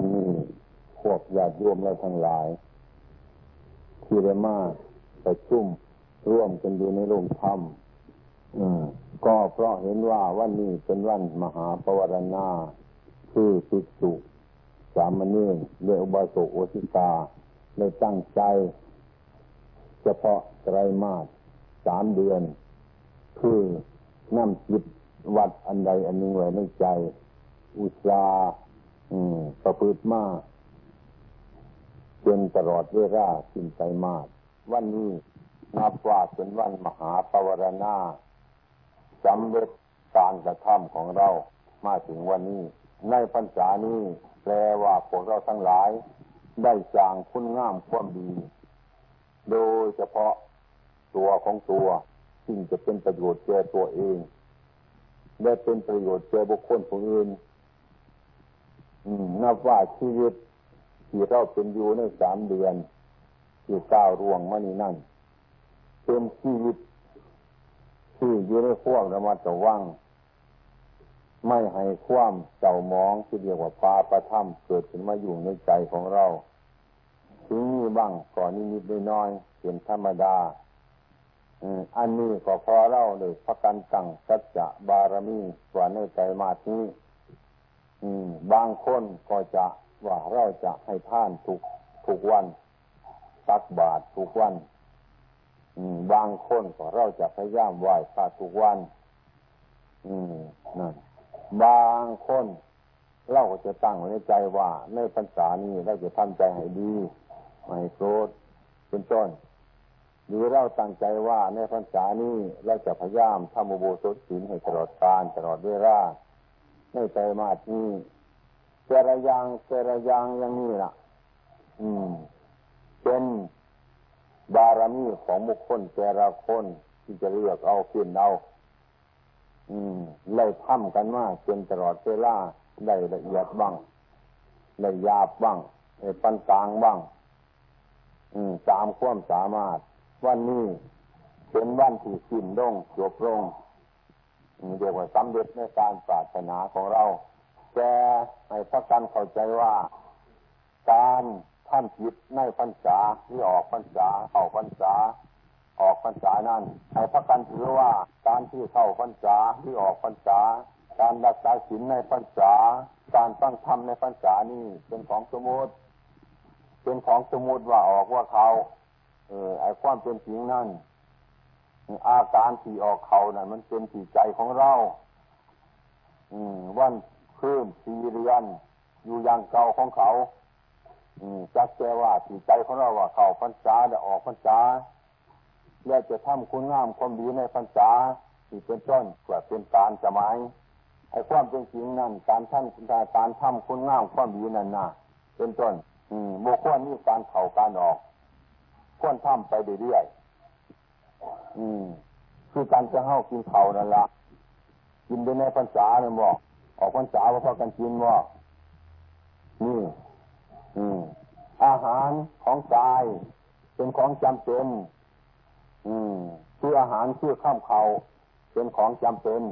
วันนี้พวกญาติโยมเราทั้งหลาย ที่ได้มาประชุมร่วมกันอยู่ในโรงธรรมก็เพราะเห็นว่าวันนี้เป็นวันมหาปวารณา คือสุสุสามเณรเรืออุบาสกโอสิกาในตั้งใจ เฉพาะไตรมาสสามเดือน คือน้ำจิตวัดอันใดอันหนึ่งไว้ในใจ อุตสา ประพฤติมาจนตลอดเวลาสิ้นใจมาก วันนี้นับว่าเป็นวันมหาปวารณาสำเร็จการกระทำของเรามาถึงวันนี้ ในพรรษานี้แปลว่าพวกเราทั้งหลาย ได้สร้างคุณงามความดี โดยเฉพาะตัวของตัวซึ่งจะเป็นประโยชน์แก่ตัวเองได้เป็นประโยชน์แก่บุคคลผู้อื่น นับว่าชีวิตที่เราเป็นอยู่ในสามเดือนที่ก้าวร่วงมานี่นั่นเป็นชีวิตที่อยู่ในขั้วระมัดระวังไม่ให้ความเจ้ามองที่เรียกว่าปาประทัมเกิดขึ้นมาอยู่ในใจของเราถึงนี้บ้างก่อนนิดๆน้อยๆเป็นธรรมดาอันนี้ก็พอเล่าเลยพระกันตั้งสัจจะบารมีกว่าในใจมาที่ บางคนก็จะว่าเราจะให้ท่านทุกทุกวันตักบาตรทุกวันบางคนก็เราจะพยายามไหว้พระทุกวันนั่นบางคนเราก็จะตั้งไว้ในใจว่าในพรรษานี้เราจะทำใจให้ดีไม่โกรธเป็นต้นหรือเราตั้งใจว่าในพรรษานี้เราจะพยายามทำอุโบสถศีลให้ตลอดกาลตลอดเวลา ในใจมาที่เจรยางเจรยางอย่างนี้ล่ะ อืม เป็นบารมีของบุคคลแต่ละคนที่จะเลือกเอาเพียนเอาอืมเลยทำกันมาจนตลอดเวลาได้ละเอียดบ้างได้ยาบบ้างได้ปันกลางบ้าง อืมตามความสามารถ วันนี้เป็นวันที่สิ้นลงจบลง เรียกว่าสำเร็จในการปรารถนาของเรา แต่ให้พักกันเข้าใจว่า การท่านจิตในพรรษาที่ออกพรรษาเข้าพรรษา ออกพรรษานั้นให้พักกันถือว่าการที่เข้าพรรษาที่ออกพรรษา การรักษาศีลในพรรษา การตั้งธรรมในพรรษานี่เป็นของสมุติเป็นของสมุติว่าออกว่าเขาเออไอ้ความเป็นจริงนั่น อาการที่ออกเขานั่นมันเป็นสีใจของเรา อืมวันคืนสีเรือน อยู่อย่างเก่าของเขา อืมจักแกว่าสีใจของเราว่าเขาพรรษาจะออกพรรษาแล้วจะทำคุณงามความดีในพรรษาที่เป็นต้นเพื่อเป็นการสมัยไอ้ความเป็นจริงนั่นการท่านการทำคุณงามความดีนั่นน่ะเป็นต้น อืมโมควรนี่การเข่าการออกควรทำไปเรื่อยๆ อืม คือการจะเขากินเผานั่นละกินไปในพรรษาเนี่ยบอกออกพรรษาว่าพอกันกินว่านี่ อืม อาหารของกาย เป็นของจำเป็น อืมคืออาหารคือข้ามเขาเป็นของจำเป็น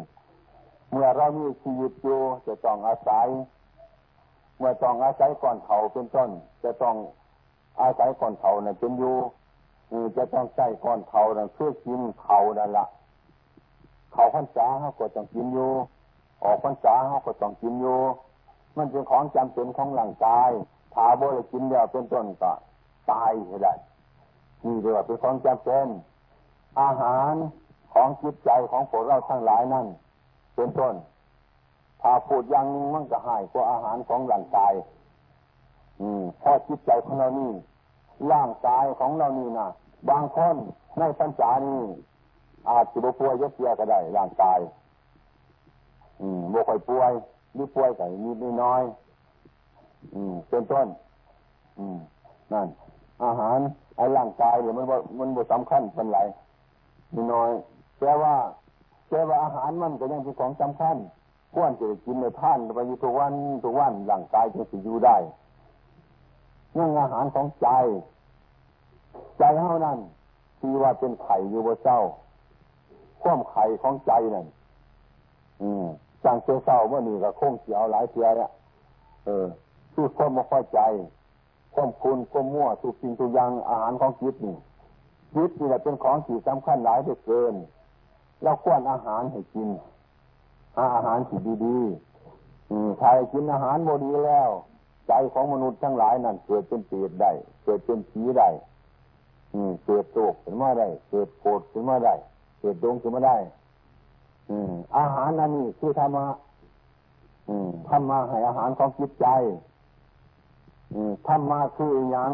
เมื่อเรามีชีวิตอยู่จะต้องอาศัย เมื่อต้องอาศัยก่อนเขาเป็นต้น จะต้องอาศัยก่อนเขาเนี่ยเป็นอยู่ จะต้องใช้ก่อนเขาเนี่ยเพื่อกินเขานั่นละเขาพรรษาเขาก็ต้องกินอยู่ออกพรรษาเขาก็ต้องกินอยู่มันเป็นของจำเป็นของร่างกายถ้าบ่ได้กินแล้วเป็นต้นก็ตายได้นี่เรียกว่าเป็นของจำเป็นอาหารของจิตใจของพวกเราทั้งหลายนั่นเป็นต้นถ้าพูดอย่างนึงมันก็หายกว่าอาหารของร่างกาย อืมพอจิตใจของเรานี่ ร่างกายของเรานี่นะบางคนในปัญจานี่อาจจะบป่วยเยอะเยะก็ได้ร่างกาย อืมบ่ค่อยป่วยหรือป่วยแต่นิดน้อยอืมเป็นต้น อืมนั่น อาหารไอ้ร่างกายเนี่ยมันมันบ่สำคัญเป็นไรนิดน้อยแต่ว่าแต่ว่าอาหารมันก็ยังเป็นของสำคัญควรจะกินในท่านไปอยู่ทุกวันทุกวันร่างกายจึงจะอยู่ได้ เรื่องอาหารของใจ ใจเท่านั้นที่ว่าเป็นไข่อยู่บนเจ้าข้อมไข่ของใจนั่นอืมจังเจ้าเศร้าเมื่อนี่ก็คงเสียวหลายเสียเนี่ยเออคือความไม่พอใจความคุณควมมั่วทุกสิ่งทุกอย่างอาหารของจิตนี่จิตนี่แหละเป็นของที่สำคัญหลายเหลือเกินเราควรอาหารให้กินหาอาหารที่ดีๆอืมถ้ากินอาหารโมดีแล้ว ใจของมนุษย์ทั้งหลายนั่นเกิดเป็นเปรตได้ เกิดเป็นผีได้อืมเกิดโรคขึ้นมาได้ เกิดโกรธขึ้นมาได้ เกิดดวงขึ้นมาได้ อืม อาหารนั่นนี่คือธรรมะธรรมะให้อาหารของจิตใจธรรมะคืออย่าง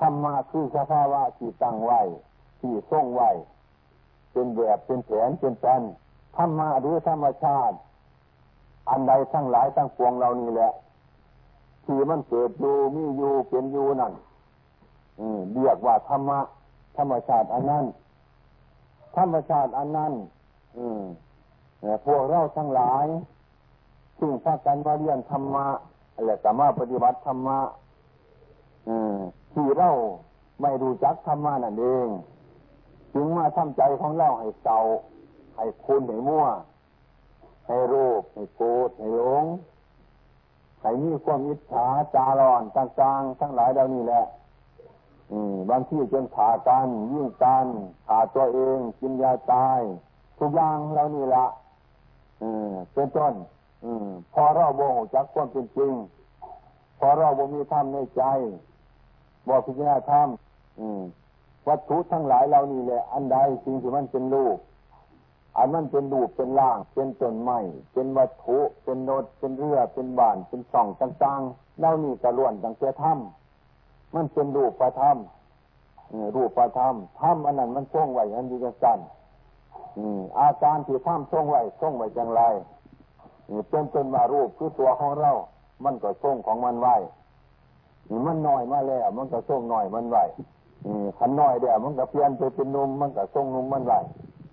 ธรรมะคือสภาวะที่ตั้งไว้ที่ทรงไว้เป็นแบบเป็นแผนเป็นแผนธรรมะหรือธรรมชาติ อันใดทั้งหลายทั้งปวงเรานี่แหละ ที่มันเกิดอยู่มีอยู่เป็นอยู่นั่นเรียกว่าธรรมะธรรมชาติอันนั้นธรรมชาติอันนั้นพวกเราทั้งหลายซึ่งพากันมาเรียนธรรมะและสามารถปฏิบัติธรรมะที่เราไม่รู้จักธรรมะนั่นเองจึงมาทำใจของเราให้เศร้าให้คุณให้มั่ว ให้รูปให้โกรธให้หลง ให้มีความอิจฉาจารอนต่างๆ ทั้งหลายเหล่านี้แหละบางที่จนขากันยิ่งกันขาตัวเองกินยาตาย ทุกอย่างเหล่านี้ละเป็นต้นพอเราบ่งจักความเป็นจริง พอเราบ่มีธรรมในใจบ่พิจารณาธรรมวัตถุทั้งหลายเหล่านี้แหละ อันใดสิ่งที่มันเป็นรูป อันมันเป็นรูปเป็นร่าง เป็นต้นไม้เป็นวัตถุ เป็นโนดเป็นเรือเป็นบ้าน เป็นส่องต่างๆเหล่านี้กระล้วนตั้งแต่ธรรมมันเป็นรูปประธรรมรูปประธรรมธรรมอันนั้นมันทรงไว้อันดีกันสั้นอาการที่ธรรมทรงไว้ทรงไว้อย่างไรเป็นเป็นว่ารูปคือตัวของเรา มันก็ทรงของมันไว้มันน้อยมาแล้ว มันก็ทรงน้อยมันไว้ขันน้อยเดียวมันก็เปลี่ยนไปเป็นนุ่มมันก็ทรงนุ่มมันไว้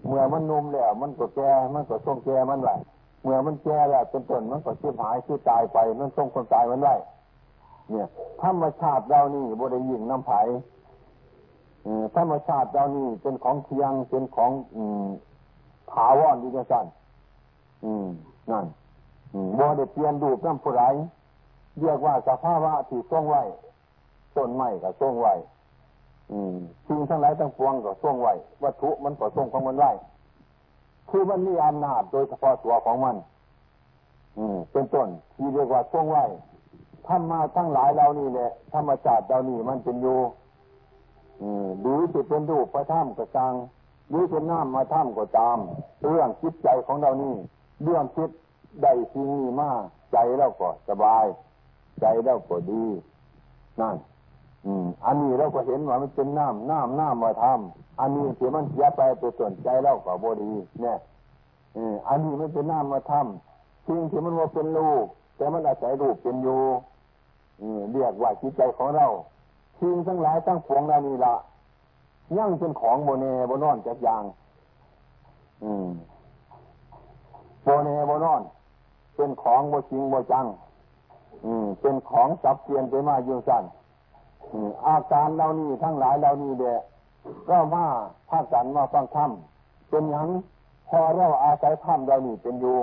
เมื่อมันนุ่มแล้ว มันก็แก่มันก็ทรงแก่มันไว้เมื่อมันแก่แล้วเป็นต้นมันก็ชีพหายชีพตายไป มันทรงคนตายมันไว้เนี่ยธรรมชาติเรานี่บริยิงน้ำไผ่ธรรมชาติเรานี่เป็นของเทียงเป็นของถาวรดีจังสันนั่นบ่ได้เปลี่ยนดูปน้ำผู้ไรเรียกว่าสภาวะที่ทรงไว้ต้นไม้ก็ทรงไว้ สิ่งทั้งหลายทั้งปวงก็ทรงไว้วัตถุมันก็ทรงของมันไว้คือมันมีอำนาจโดยเฉพาะตัวของมัน อืม เป็นต้นที่เรียกว่าทรงไว้ธรรมาทั้งหลายเรานี่แหละธรรมชาติเรานี่มันเป็นอยู่หรือจะเป็นรูปพระถ้ำกระจังหรือเป็นน้ำมาถ้ำก็ตาม เรื่องจิตใจของเรานี่เรื่องคิดได้สิ่งนี้มากใจเราก็สบาย ใจเราก็ดีนั่น อันนี้เราก็เห็นว่ามันเป็นน้ำน้ำน้ำมาทำอันนี้เสียมันเสียไปตัวส่วนใจเราก็บดีเนี่ยอันนี้ไม่เป็นน้ำมาทำสิ่งที่มันว่าเป็นลูกแต่มันอาศัยรูปเป็นอยู่เรียกว่าจิตใจของเราสิ่งทั้งหลายทั้งปวงเรานี่ละยั่งเป็นของโมเนโบนอนจากอย่าง อืมโบเนโบนอน เป็นของโบจริงโบจัง อืม เป็นของสับเปลี่ยนไปมาอยู่สั้น อาการเรานี่ทั้งหลายเรานี่เดะก็มาภาคกันมาฟังธรรมเป็นยังพอเราอาศัยธรรมเรานี่เป็นอยู่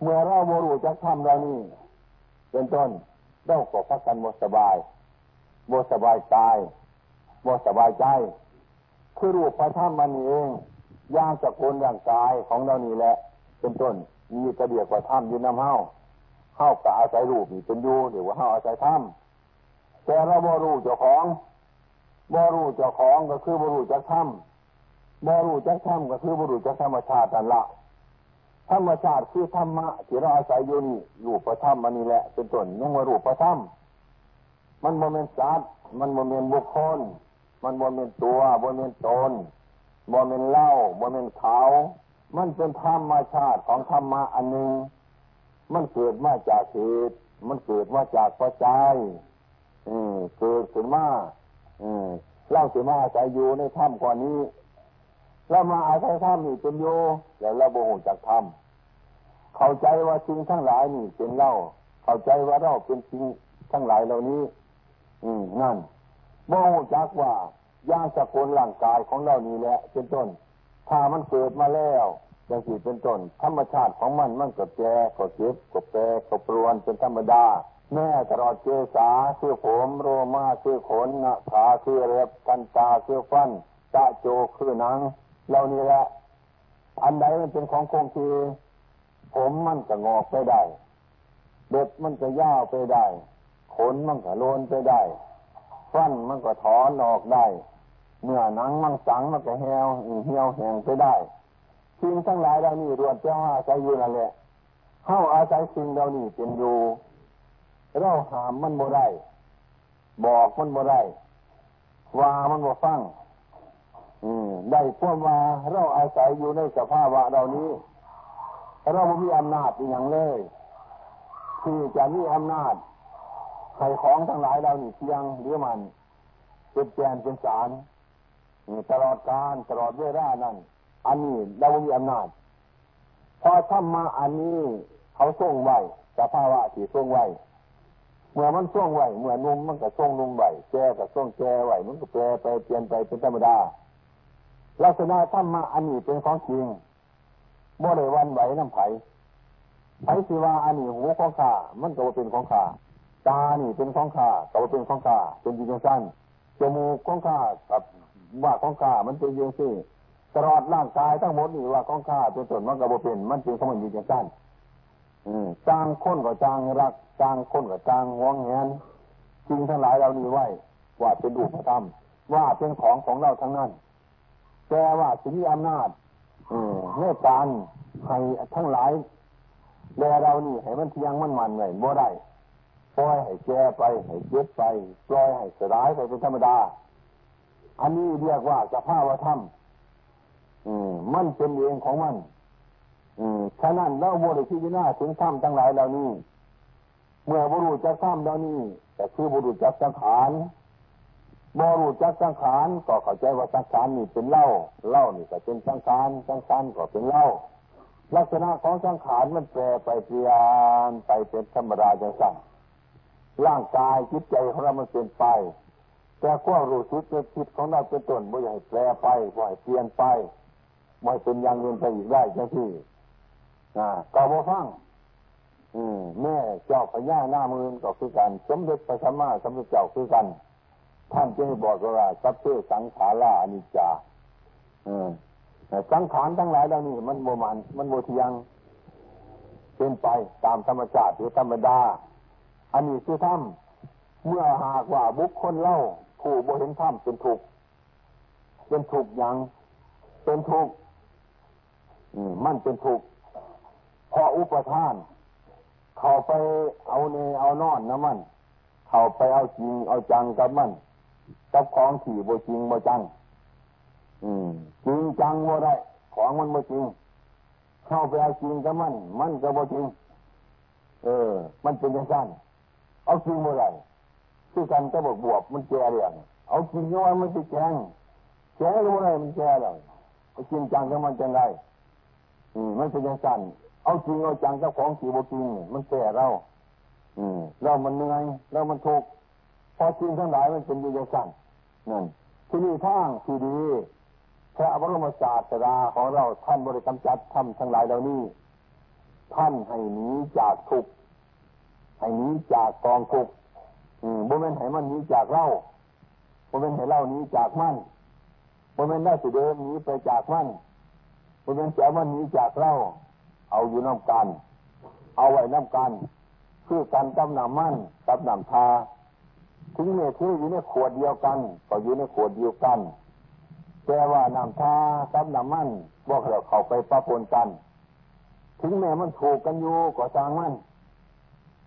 เมื่อเราโมรู้จากธรรมเรานี่เป็นต้นเราก็พักกันหมสบายบสบายกายบสบายใจ คือรูปพระธรรมมันเองย่างจากคนร่างกายของเรานี่แหละ เป็นต้น มีกระเดียกว่าธรรมยืนน้ำเห้าเข้ากับอาศัยรูปนี่เป็นอยู่หรือว่าเ้าอาศัยธรรม แต่เราบ่รู้เจ้าของบ่รู้เจ้าของก็คือบ่รู้จักธรรมบ่รู้จักธรรมก็คือบ่รู้จักธรรมชาตินั่นละธรรมชาติคือธรรมะที่เราอาศัยอยู่นี่รูปประธรรมมันนี่แหละ เป็นต้นยังว่ารูปประธรรมมันโมเมนต์สัตว์มันโมเมนต์บุคคล มันโมเมนต์ตัวโมเมนต์ตนโมเมนต์เล่าโมเมนต์เขามันเป็นธรรมชาติของธรรมะอันหนึ่งมันเกิดมาจากเหตุมันเกิดมาจากปัจจัย เกิดขึ้นมาเล่าขึ้นมาอาศัยอยู่ในถ้ำก่อนนี้เรามาอาศัยถ้ำนี่เป็นโยแล้วเราโมโหจากถ้ำเข้าใจว่าสิ่งทั้งหลายนี่เป็นเล่า เข้าใจว่าเราเป็นสิ่งทั้งหลายเหล่านี้ อืมนั่นโมจักว่ายาสกุลร่างกายของเรานี้แหละเป็นต้น ถ้ามันเกิดมาแล้วอย่างที่เป็นต้นธรรมชาติของมันมันก็แก่ก็เจ็บก็แปรก็ปรวนเป็นธรรมดา แม่ตลอดเกษาคือผมโรมาคือขนนะขาคือเล็บกันตาคือฟันตะโจคือหนังเหล่านี้แหละอันใดมันเป็นของคงที่ผมมันก็งอกไปได้เด็บมันก็ย่าวไปได้ ขนมันก็โลนไปได้ฟันมันก็ถอนออกได้เนื้อหนังมันสังมันก็เหี่ยวเหี่ยวแห้งไปได้สิ่งทั้งหลายเหล่านี้รวมเจ้าอาศัยอยู่นั่นแหละเข้าอาศัยสิ่งเหล่านี้เป็นอยู่ เราหามมันบ่ได้บอกมันบ่ได้ว่ามันบ่ฟังอืมได้พวกว่าเราอาศัยอยู่ในสภาวะเหล่านี้ เราไม่มีอำนาจอย่างเลยที่จะมีอำนาจใครของทั้งหลายเรานี่เพียงหรือมันเป็นแกนเป็นสารตลอดการตลอดเวลานั้น อันนี้เราไม่มีอำนาจพอทำมาอันนี้เขาส่งไว้สภาวะที่ส่งไว้ เมื่อมันส่งไหวเมื่อนุ่มมันก็ส่งนุ่มไหวแก่ก็ส่งแก่ไหวมันก็แปรไปเปลี่ยนไปเป็นธรรมดาลักษณะธรรมะอันนี้เป็นของจริงบ่ได้วันไหวน้ำไผ่ไผ่สิว่าอันนี้หูของข้ามันก็เป็นของข้าตานี่เป็นของข้าก็เป็นของข้าเป็นจริงสั้นจมูกของข้ากับว่าของข้ามันเป็นยังสิตลอดร่างกายทั้งหมดนี่ว่าของข้าเป็นส่วนมันก็บ่เป็น มันเป็นของมันจริงสั้นจางค้นก็จางรัก จ้างคนก็จางหวงแหนจริงทั้งหลายเรานี่ไว้ว่าเป็นรูปธรรมว่าเป็นของของเราทั้งนั้นแต่ว่าสิมีอำนาจในการให้ทั้งหลายแลเรานี่ให้มันเที่ยงมันมันไงบ่ได้ปล่อยให้แก่ไปให้เจ็บไปปล่อยให้สลายไปเป็นธรรมดา อันนี้เรียกว่าสภาวธรรมมันเป็นเองของมันฉะนั้นเราโมได้พิจารณาถึงธรรมทั้งหลายเหล่านี้ เมื่อบุรุษจะธรรมเหล่านี้แต่คือบุรุษจักสังขารบรูจักสังขารก็เข้าใจว่าสังขารนี่เป็นเล่าเล่านี่ก็เป็นสังขารสังขารก็เป็นเล่าลักษณะของสังขารมันแปรไปเปลี่ยนไปเป็นธรรมดาจังสั่งร่างกายจิตใจของเรามันเปลี่ยนไป แต่ความรู้สึกในจิตของเราเป็นต้นไม่ใหญ่แปรไปไม่ให้เปลี่ยนไปไม่เป็นอย่างเงินไปอีกได้จังที่อ่าก็บ่ฟัง แม่เจ้าพญาหน้ามือก็คือกัน สมเด็จพระสัมมาสัมพุทธเจ้าคือกัน ท่านจึงบอกว่าสัพเพสังขาราอนิจจาสังขารทั้งหลายเหล่านี้มันโมมันมันโมเทียงเป็นไปตามธรรมชาติหรือธรรมดา อันนี้คือธรรมเมื่อหากว่าบุคคลเล่าผู้บ่เห็นธรรมเป็นถูกเป็นถูกอย่างเป็นถูกมันเป็นถูกพออุปทาน เขาไปเอาเนเอานอนนะมัน เขาไปเอาจริงเอาจังกับมันกับของขี่โบจริงโบจัง อืมจริงจังโบได้ ของมันโบจริง เข้าไปเอาจริงกับมัน มันก็โบจริง เออ มันเป็นยังไงเอาจริงโบได้คือกันก็บอกบวบมันแก่เรื่องเอาจริงก็ว่ามันจะแจ้งแจ้งก็บ่ได้มันแก่แล้วเอาจริงจังกับมันจังไรอืมมันเป็นยังไง เอาจริงเอาจังกับของขี่บจริงมันแก่เรา อืมเรามันเหนื่อยเรามันทุกข์พอจริงทั้งหลายมันเป็นอยู่อย่างนั้นนั่นที่นี่ทางที่ดีพระบรมศาสดาของเราท่านบริกรรมจัดทำทั้งหลายเหล่านี้ท่านให้หนีจากทุกข์ให้หนีจากกองทุกข์บ่เป็นให้มันหนีจากเล่าบ่เป็นให้เล่าหนีจากมันบ่เป็นได้สิเดิมหนีไปจากมันบ่เป็นแก้มันหนีจากเล่า เอาอยู่น้ำกัน เอาไว้น้ำกันคือกันกับน้ำมั่นกับนำทาถึงเมื่อคืออยู่ในขวดเดียวกัน ก็อยู่ในขวดเดียวกัน แต่ว่าน้ำทากับนำมั่นบอกเราเข้าไปปะปนกัน ถึงแม้มันถูกกันอยู่ก็จางมัน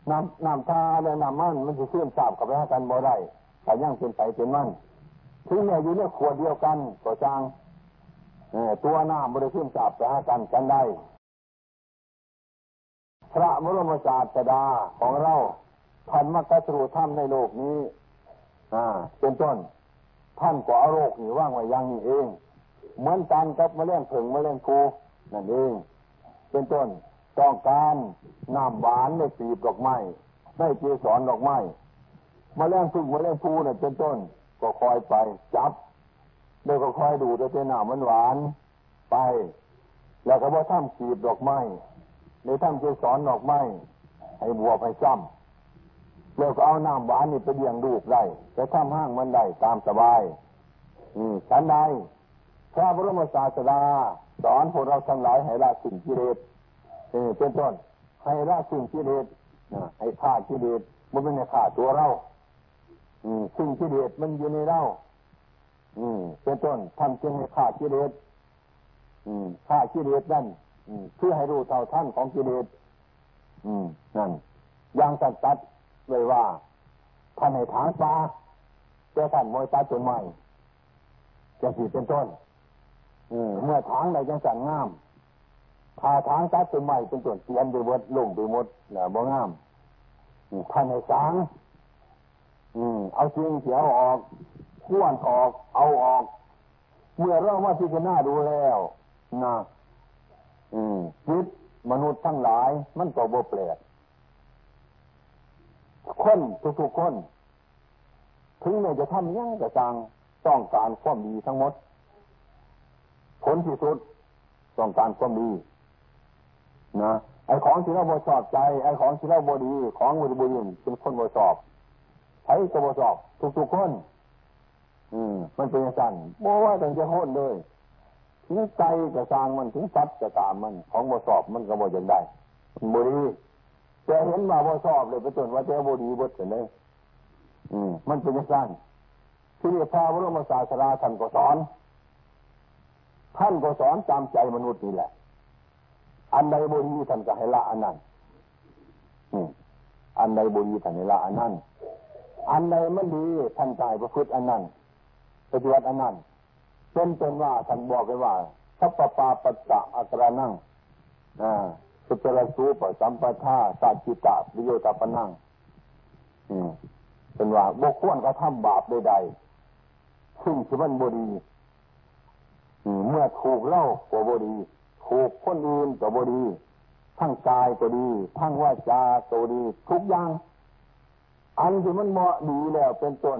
น้ำน้ำทาและน้ำมันมันจะเชื่อมสาบกับกันบ่ได้แต่ยังเป็นไปเป็นมันถึงแม้อยู่ในขวดเดียวกันก็จางตัวน้ำบริเชื่อมสาบไปหากันกันได้ พระบรมศาสดาของเราท่านมากระสรูถ้ำในโลกนี้เป็นต้นท่านก็เอาโรคนี่ว่างไว้ยังนี่เอง เหมือนกันกับมะเร็งผึ่งมะเร็งภูนั่นเอง เป็นต้นต้องการน้ำหวานในปีบดอกไม้ในเกสรดอกไม้มะเร็งผึ่งมะเร็งภูเนี่ยเป็นต้น ก็คอยไปจับเดี๋ยวก็คอยดูจะเป็นน้ำมันหวานไป แล้วก็ว่าท่ามขีบดอกไม้ ในท่ามเกสรดอกไม้ให้บัวให้จ้ำเราก็เอาน้ำหวานนี่ไปเลี้ยงลูกได้จะทำห้างมันได้ตามสบาย อืมฉันใดพระบรมศาสดาสอนพวกเราทั้งหลายให้ละสิ่งกิเลสเออเป็นต้นให้ละสิ่งกิเลสให้ฆ่ากิเลสมันไม่ได้ฆ่าตัวเราอืมสิ่งกิเลสมันอยู่ในเราอืมเป็นต้นทำจึงให้ฆ่ากิเลสอืมฆ่ากิเลสนั่น เพื่อให้รู้เท่าท่านของกิเลสนั่นอย่างตัดตัดเลยว่าท่านให้ถางปลาแต่ท่านมวยตาจนใหม่จะสีเป็นต้นเมื่อถางในจังสันงงามพาถางตัดจนใหม่เป็นต้นเตียนไปหมดลงไปหมดนี่ยบ่งามท่านให้สางอืมเอาจริงเสียวออกข้วนออก เอาออก เมื่อเราว่าที่จะน่าดูแล้วนะ จิตมนุษย์ทั้งหลายมันก็บ่แปลกคนทุกๆคนถึงแม้จะทำยังกระจังต้องการความดีทั้งหมด ผลที่สุดต้องการความดีนะไอ้ของที่เราบชอบใจ ไอ้ของที่เราบดี ของบริบูรณ์เป็นคนบชอบใช้ก็บชอบ ทุกๆคน อืม มันเป็นอย่างนั้นโมว่าต้องจะโหดเลย ถึงใจกระซางมันถึงสัตว์กระตามมัน ของบชอบมันก็บอย่างได้บดีแต่เห็นว่าบชอบเลยไปจนว่าแต่บดีบดเห็นเลยอืมมันเป็นย่างนั้นที่นี่พระบรมศาสดาท่านก็สอน ท่านก็สอนตามใจมนุษย์นี่แหละ อันใดบุญท่านก็ให้ละอันนั้นอันใดบุญท่านให้ละอันนั้น อันใดมันดีท่านใจประพฤติอันนั้นปฏิบัติอันนั้น เป็นเป็นว่าท่านบอกไว้ว่าสัพพปาปัจจะอัตรานั่งสุจรสูปสัมปทาสัจจิตาวิโยตาปนั่งเป็นว่าบุคคลก็ทำบาปใดๆซึ่งคือมันบดีเมื่อถูกเล่าก็บดี ถูกคนอื่นก็บดี ทั้งกายก็ดี ทั้งว่าจาก็ดี ทุกอย่าง อันที่มันเหมาะดีแล้วเป็นต้น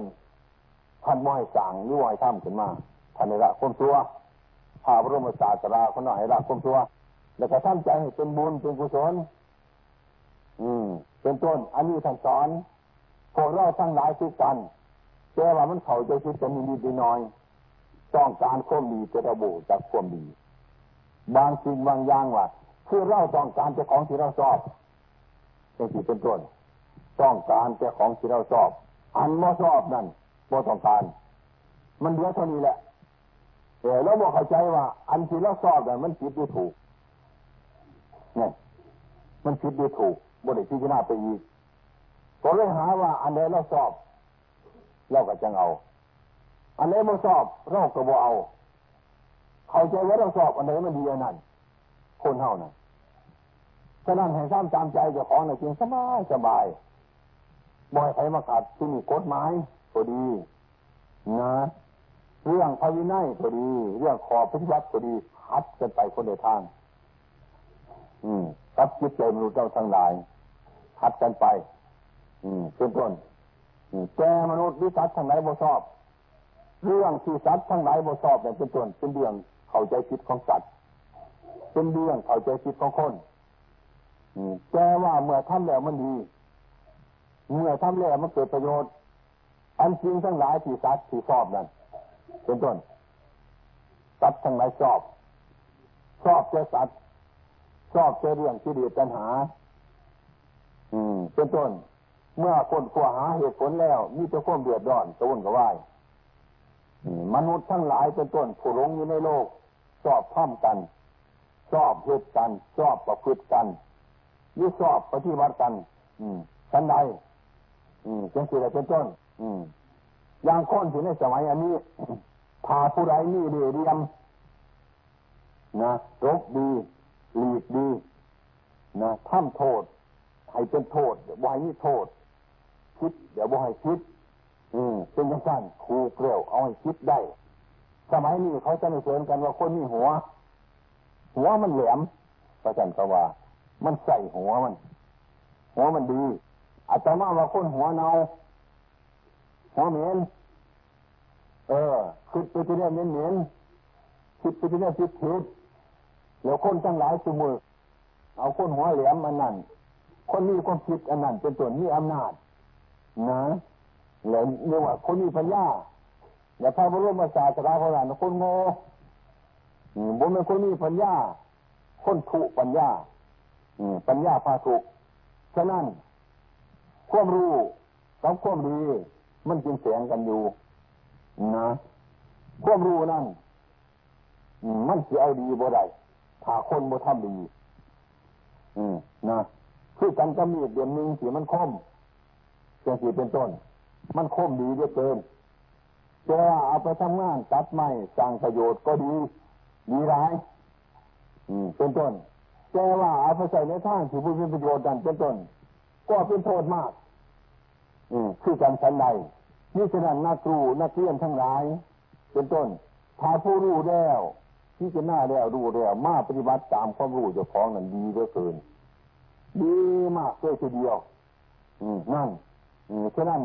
ท่านม่อยสั่งยุ่ยทำขึ้นมา ท่านในละคนตัวพาพระรมศาสดาคนหน่อยละคนตัวแล้วก็ท่านใจให้เป็นบุญเป็นกุศลอืม เป็นต้น อันนี้ท่านสอนพวกเราทั้งหลายทุกกันแต่ว่ามันเขาจะคิดจะมีดีน้อยต้องการควมดีจะระบุจากควมดี บางสิ่งบางอย่างว่าคือเราต้องการเจ้าของที่เราชอบเป็นที่เป็นต้นต้องการเจ้าของที่เราชอบ อันไม่ชอบนั่นไม่ต้องการ มันเดียวเท่านี้แหละ แต่เราบอกเข้าใจว่า อันที่เราชอบนั่นมันผิดหรือถูกเนี่ยมันผิดหรือถูกบริพิจารณาไปอีกก็เลยหาว่า อันไหนเราชอบ เราก็จะเอา อันไหนไม่ชอบเราก็บ่เอา เข้าใจว่าเราชอบอันไหนมันดีอันนั้นคนเท่านั้นฉะนั้นให้ซ้ำตามใจเจ้าของในจริงสบายสบายบ่อยใครมาขัดที่มีกฎหมายก็ดี นะ เรื่องภาวินัยก็ดี เรื่องขอปฏิบัติก็ดีฮัดกันไปคนเดียวทาง อืมรับจิตใจมนุษย์เจ้าทั้งหลายฮัดกันไป อืมเป็นต้นแกมนุษย์วิสัตทั้งหลายบ่ชอบ เรื่องที่สัตว์ทั้งหลายบ่ชอบเนี่ยเป็นต้นเป็นเรื่องเข้าใจคิดของสัตว์เป็นเรื่องเข้าใจคิดของคนแกว่าเมื่อทำแล้วมันดี เมื่อทำแล้วมันเกิดประโยชน์ อันจริงทั้งหลายที่สัตว์ที่ชอบนั่น เป็นต้นสัตว์ทั้งหลายชอบ ชอบเจ้สัตว์ชอบเจ้เรื่องที่ดีปัญหา อืม เป็นต้น เมื่อคนขวาหาเหตุผลแล้วมีแต่ความเดือดร้อนกระวนกระวายมนุษย์ทั้งหลายเป็นต้นผู้หลงอยู่ในโลก ชอบท่อมกัน ชอบเหตุกัน ชอบประพฤติกันยิ่ชอบปฏิบัติกัน อืมชั้นใดอืมจังสิอะไรเป็นต้น อืม อย่างคนที่ในสมัยอันนี้พาผู้ไรนี่เรียมนะรบดีหลีกดีนะท่ำโทษให้เป็นโทษเดี๋ยวบ่ให้นี่โทษ คิดเดี๋ยวบ่ให้คิด อืมเป็นยังสั้นครูเกลียวเอาให้คิดได้ สมัยนี้เขาจะไม่เสริมกันว่าคนมีหัว หัวมันแหลมพระจันทร์ก็ว่า มันใส่หัวมัน หัวมันดีอาจจะมาว่าคนหัวเนาหัวเหม็น เออคิดไปที่นี่เหม็นเหม็นคิดไปที่นี่คิดผิดแล้วคนทั้งหลายสมือเอาคนหัวแหลมอันนั้นคนนี้คนคิดอันนั้นเป็นตัวนี้อำนาจ นะแล้วเรียกว่าคนมีปัญญาอย่าพาบรมศาสดาพระราคนโง่บุญเป็นคนมีปัญญา คนถูกปัญญาปัญญาพาถูกฉะนั้น ความรู้กับความดีมันจึงเสียงกันอยู่ นะความรู้นั่นมันจะเอาดีบ่ได้ถ้าคนบ่ทำดี อืมนะคือกันกระมีดเดือนหนึ่งสีมันคมเสียงสีเป็นต้น มันคมดีเยอะเกินจะเอาไปทำงานตัดไม้สร้างประโยชน์ก็ดี ดีร้าย อืม เป็นต้นแต่ว่าเอาไปใส่ในทางที่เป็นประโยชน์นั่นเป็นต้น ก็เป็นโทษมาก อืมคือการสันใด นี่ฉะนั้นนักครูนักเรียนทั้งหลาย เป็นต้นถ้าผู้รู้แล้วที่จะหน้าแล้วรู้แล้วมาปฏิบัติตามความรู้เจ้าของนั้นดีเหลือเกินดีมากเลยทีเดียว อืมนั่นอืมฉะนั้น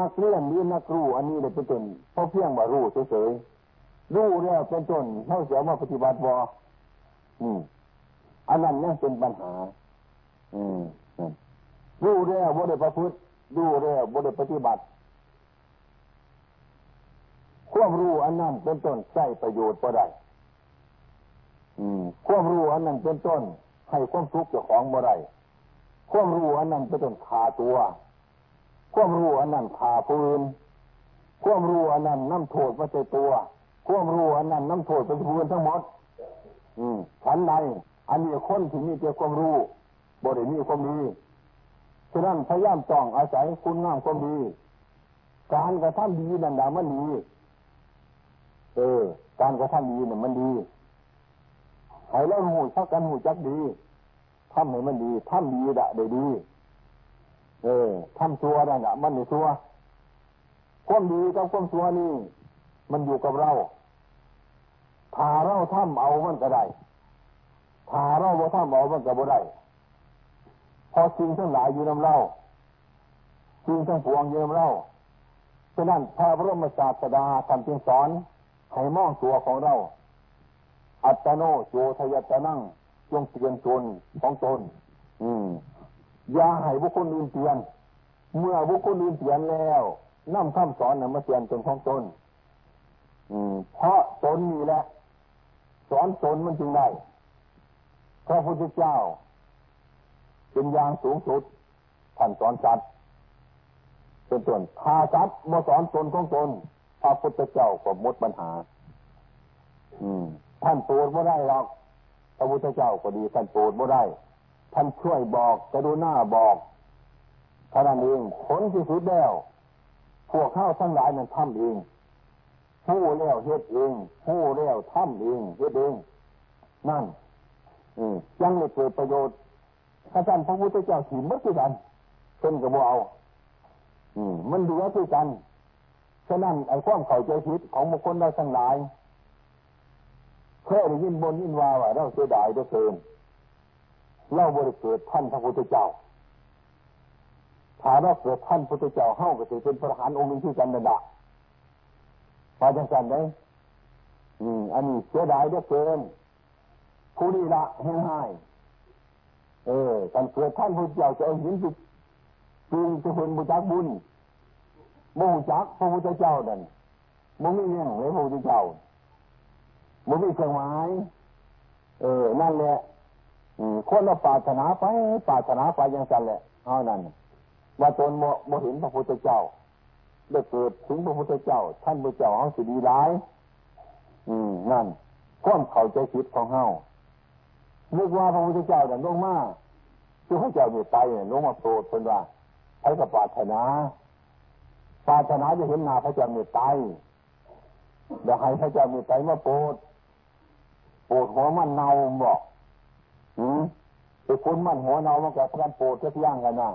นักเรียนหรือนักรู้อันนี้เลยเป็นต้นเพราะเพียงว่ารู้เฉยๆรู้แล้วเป็นต้นเท่าเสียมาปฏิบัติบ่อืมอันนั้นยังเป็นปัญหา อืมรู้แล้วบ่ได้ประพฤติรู้แล้วบ่ได้ปฏิบัติ ความรู้อันนั้นเป็นต้นใช้ประโยชน์ก็ได้ความรู้อันนั้นเป็นต้น ให้ความทุกข์เจ้าของบ่ได้ความรู้อันนั้นเป็นต้นขาตัว ความรู้อันนั้นขาปืนความรู้อันนั้นน้ำโทษมาใส่ตัวความรู้อันนั้นน้ำโทษเป็นพื้นทั้งหมด อืมฉันใดอันนี้คนที่มีเจ้ความรู้บ่ได้มีความดีฉะนั้นพยายามต้องอาศัยคุณงามความดี การกระทำดีนั่นดามันดี เออ การกระทำดีเนี่ยมันดีให้เราหูชักกันหูจักดีทำให้มันดีทำดีดะได้ดี เออทำชัวได้ดะมันไม่ชัวความดีกับความชัวนี่ มันอยู่กับเราถ้าเราทำเอามันก็ได้ถ้าเราบ่ทำเอามันก็บ่ได้พอสิ่งทั้งหลายอยู่ในเราสิ่งทั้งปวงอยู่ในเราฉะนั้นพระบรมศาสดาท่านจึงสอน ให้มองตัวของเรา อัตโนโจทยตนั่งจงเตือนตนของตน อืมอย่าให้บุคคลอื่นเตือน เมื่อบุคคลอื่นเตือนแล้วนั่งคำสอนนะมาเตือนตนของตน อืม เพราะตนนี่แหละ สอนตนมันจึงได้พระพุทธเจ้า เป็นอย่างสูงสุดท่านสอนสัตว์เป็นต้นพาสัตว์มาสอนตนของตน พระพุทธเจ้าก็หมดปัญหา อืม ท่านโปรดไม่ได้หรอกพระพุทธเจ้าก็ดีท่านโปรดไม่ได้ ท่านช่วยบอกกระดูหน้าบอกท่านั้นเองผลที่สุดแล้วพวกข้าวทั้งหลายนั้นทำเองผู้แล้วเฮ็ดเองผู้แล้วทำเองเฮ็ดเองนั่นอืยังไม่เกิดประโยชน์ถ้าท่านพระพุทธเจ้าถีมัดด้วยกันเช่นกับเอา อืม มันเหลือด้วยกัน ฉะนั้นไอ้ความเข้าใจผิดของบุคคลเราทั้งหลายเคยได้ยินบนยินว่าว่าเราเสียดายด้เกินเราบริเกิดท่านพระพุทธเจ้าถ้าเราเกิดท่านพุทธเจ้าเข้าก็จะเป็นพระหานองค์หนึ่งที่กันนั่นแหละพอจังสันได้อืมอันนี้เสียดายด้เกินผู้นี้ละแห้งหายเออการเกิดท่านพุทธเจ้าจะเอาหินจุจึงจะเป็นบุญจักบุญ มูจักพระพุทธเจ้าดันมูมีเนี่ยเลยพระพุทธเจ้ามูมีเครื่องหมาย เออ นั่นแหละคนเราปาถนาไปปาถนาไปยังสันแหละเอานั่นว่าตนโมโมเห็นพระพุทธเจ้าได้เกิดถึงพระพุทธเจ้า ท่านพระเจ้าเขาสิดีร้าย อืม นั่นความเข้าใจผิดของเฮานึกว่าพระพุทธเจ้าดินลงมาคือพระเจ้ามีไตเนี่ยลงมาโปรดเป็นว่าใช้กับปาถนา ปาถนาจะเห็นหน้าพระเจ้ามีไตเดี๋ยวให้พระเจ้ามีไตมาโปรดโปรดหัวมันเนาบอกอืมไปคุณมันหัวเนามันแกับการโปรดจะย่างกันนะ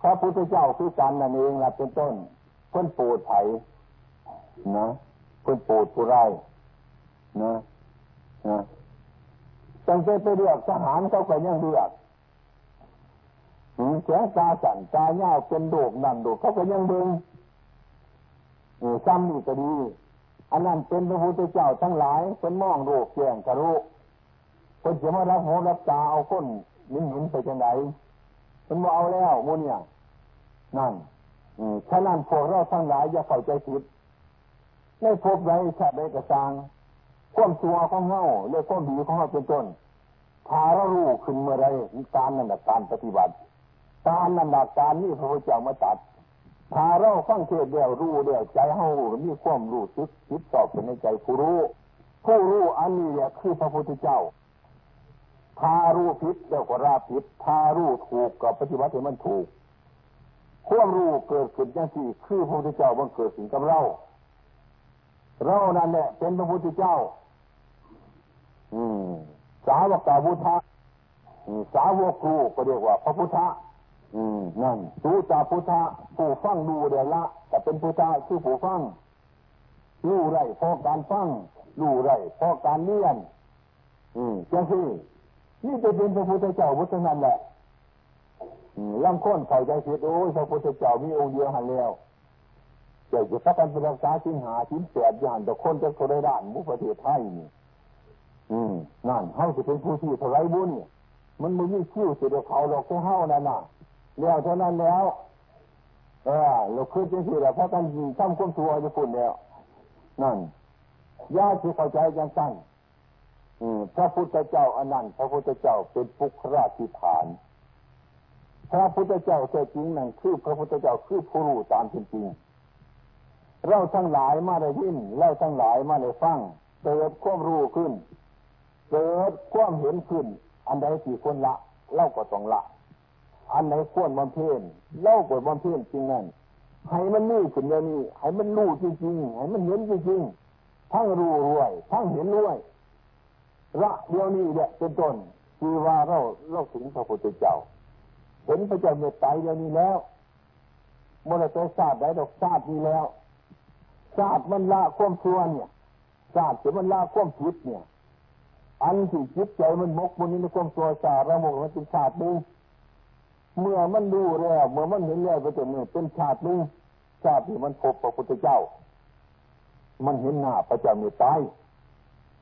พระพุทธเจ้าคือการนั่นเองล่ะเป็นต้นเพื่นโปรดไผ่นะเพื่นโปรดผู้ไร้นะนะตั้งใจไปเรียกทหารเขาก็ยังเรียก เสียงตาสั่นตาเน่าเป็นโดกนั่นโดกเขาก็ยังเบิ่งซ้ำนี่ก็ดีอันนั้นเป็นพระพุทธเจ้าทั้งหลายเป็นมองโลกแจ้งกระรู้คนจะมารับหูรับตาเอาคนนิ่งหินไปจังไหนเป็นมาเอาแล้วมูเนี่ยนั่นฉะนั้นพวกเราทั้งหลายอย่าเข้าใจผิดในพบไรชาติใดกระซังความชัวของเฮาเรื่องความดีของเฮาเป็นต้นพาเรารู้ขึ้นเมื่อไรการนั่นแหละการปฏิบัติ การนั่นแหละการนี่พระพุทธเจ้ามาตัดพาเราฟังเทศเดียวรู้เดียวใจเฮามีความรู้สึกคิดตอบเป็นในใจผู้รู้ผู้รู้อันนี้เนี่ยคือพระพุทธเจ้าพารู้ผิดเดียวก็ราผิดพารู้ถูกกับปฏิบัติให้มันถูกความรู้เกิดขึ้นอย่างที่คือพระพุทธเจ้าบังเกิดสิ่งกับเราเรานั่นแหละเป็นพระพุทธเจ้า อืม สาวกาพุทธะสาวกครูก็เรียกว่า พระพุทธะ นั่นสูตาพุทธะผู้ฟังดูเดียวละแต่เป็นพุทธะคือผู้ฟังรู้ไรเพอการฟังรู้ไรเพอการเรียน อืมจังที่นี่จะเป็นพระพุทธเจ้าพุทธนันแหละล่ำค้นเข้าใจผิดโอ้ยพระพุทธเจ้ามีองค์เดียวหันแล้วเจ้าจะพักกันเป็นรักษาชิ้นหาชิ้นแปดอย่างแต่คนจะโคได้ด้านมุประเทศไทยนี่อืมนั่นเฮาจะเป็นผู้ที่ถวายบุญมันมันมีคิ้วสิเดียวเขาหลอกแค่เฮานั่นน่ะ แล้วเท่านั้นแล้วเออเราคืนจังสิแล้วพราะกันทำความชั่วจะพุ่นแล้วนั่นญาติเข้าใจจังสั้นพระพุทธเจ้าอนันต์พระพุทธเจ้าเป็นปุคราธิฐาน พระพุทธเจ้าแท้จริงนั่นคือพระพุทธเจ้าคือผู้รู้ตามจริงเราทั้งหลายมาได้ยินเราทั้งหลายมาได้ฟังเกิดความรู้ขึ้นเกิดความเห็นขึ้น อันใดสี่คนละเล่าก็ต้องละ อันไหนควรบำเพ็ญเล่าก็บำเพ็ญจริงนั่นให้มันนี่ขึ้นเดี๋ยวนี้ให้มันรู้จริงๆให้มันเห็นจริงๆทั้งรู้รวย ทั้งเห็นรวยระเดี๋ยวนี้เนี่ยเป็นต้นคือว่าเราเราถึงพระพุทธเจ้าเห็นพระเจ้าเมตไตรเดี๋ยวนี้แล้วมรดกศาสตร์ได้ดอกศาสตร์นี้แล้วศาสตร์มันละความชั่วเนี่ยศาสตร์จะมันละความผิดเนี่ย อันที่จิตใจมันมกมันนี้ในความตัวศาสตร์ระมกมันเป็นศาสตร์นึง เมื่อมันดูแล้วเมื่อมันเห็นแล้วก็จะเนี่ยเป็นศาตร์หนึ่งศาตร์ที่มันพบพระพุทธเจ้า มันเห็นหน้าพระเจ้าเมตไต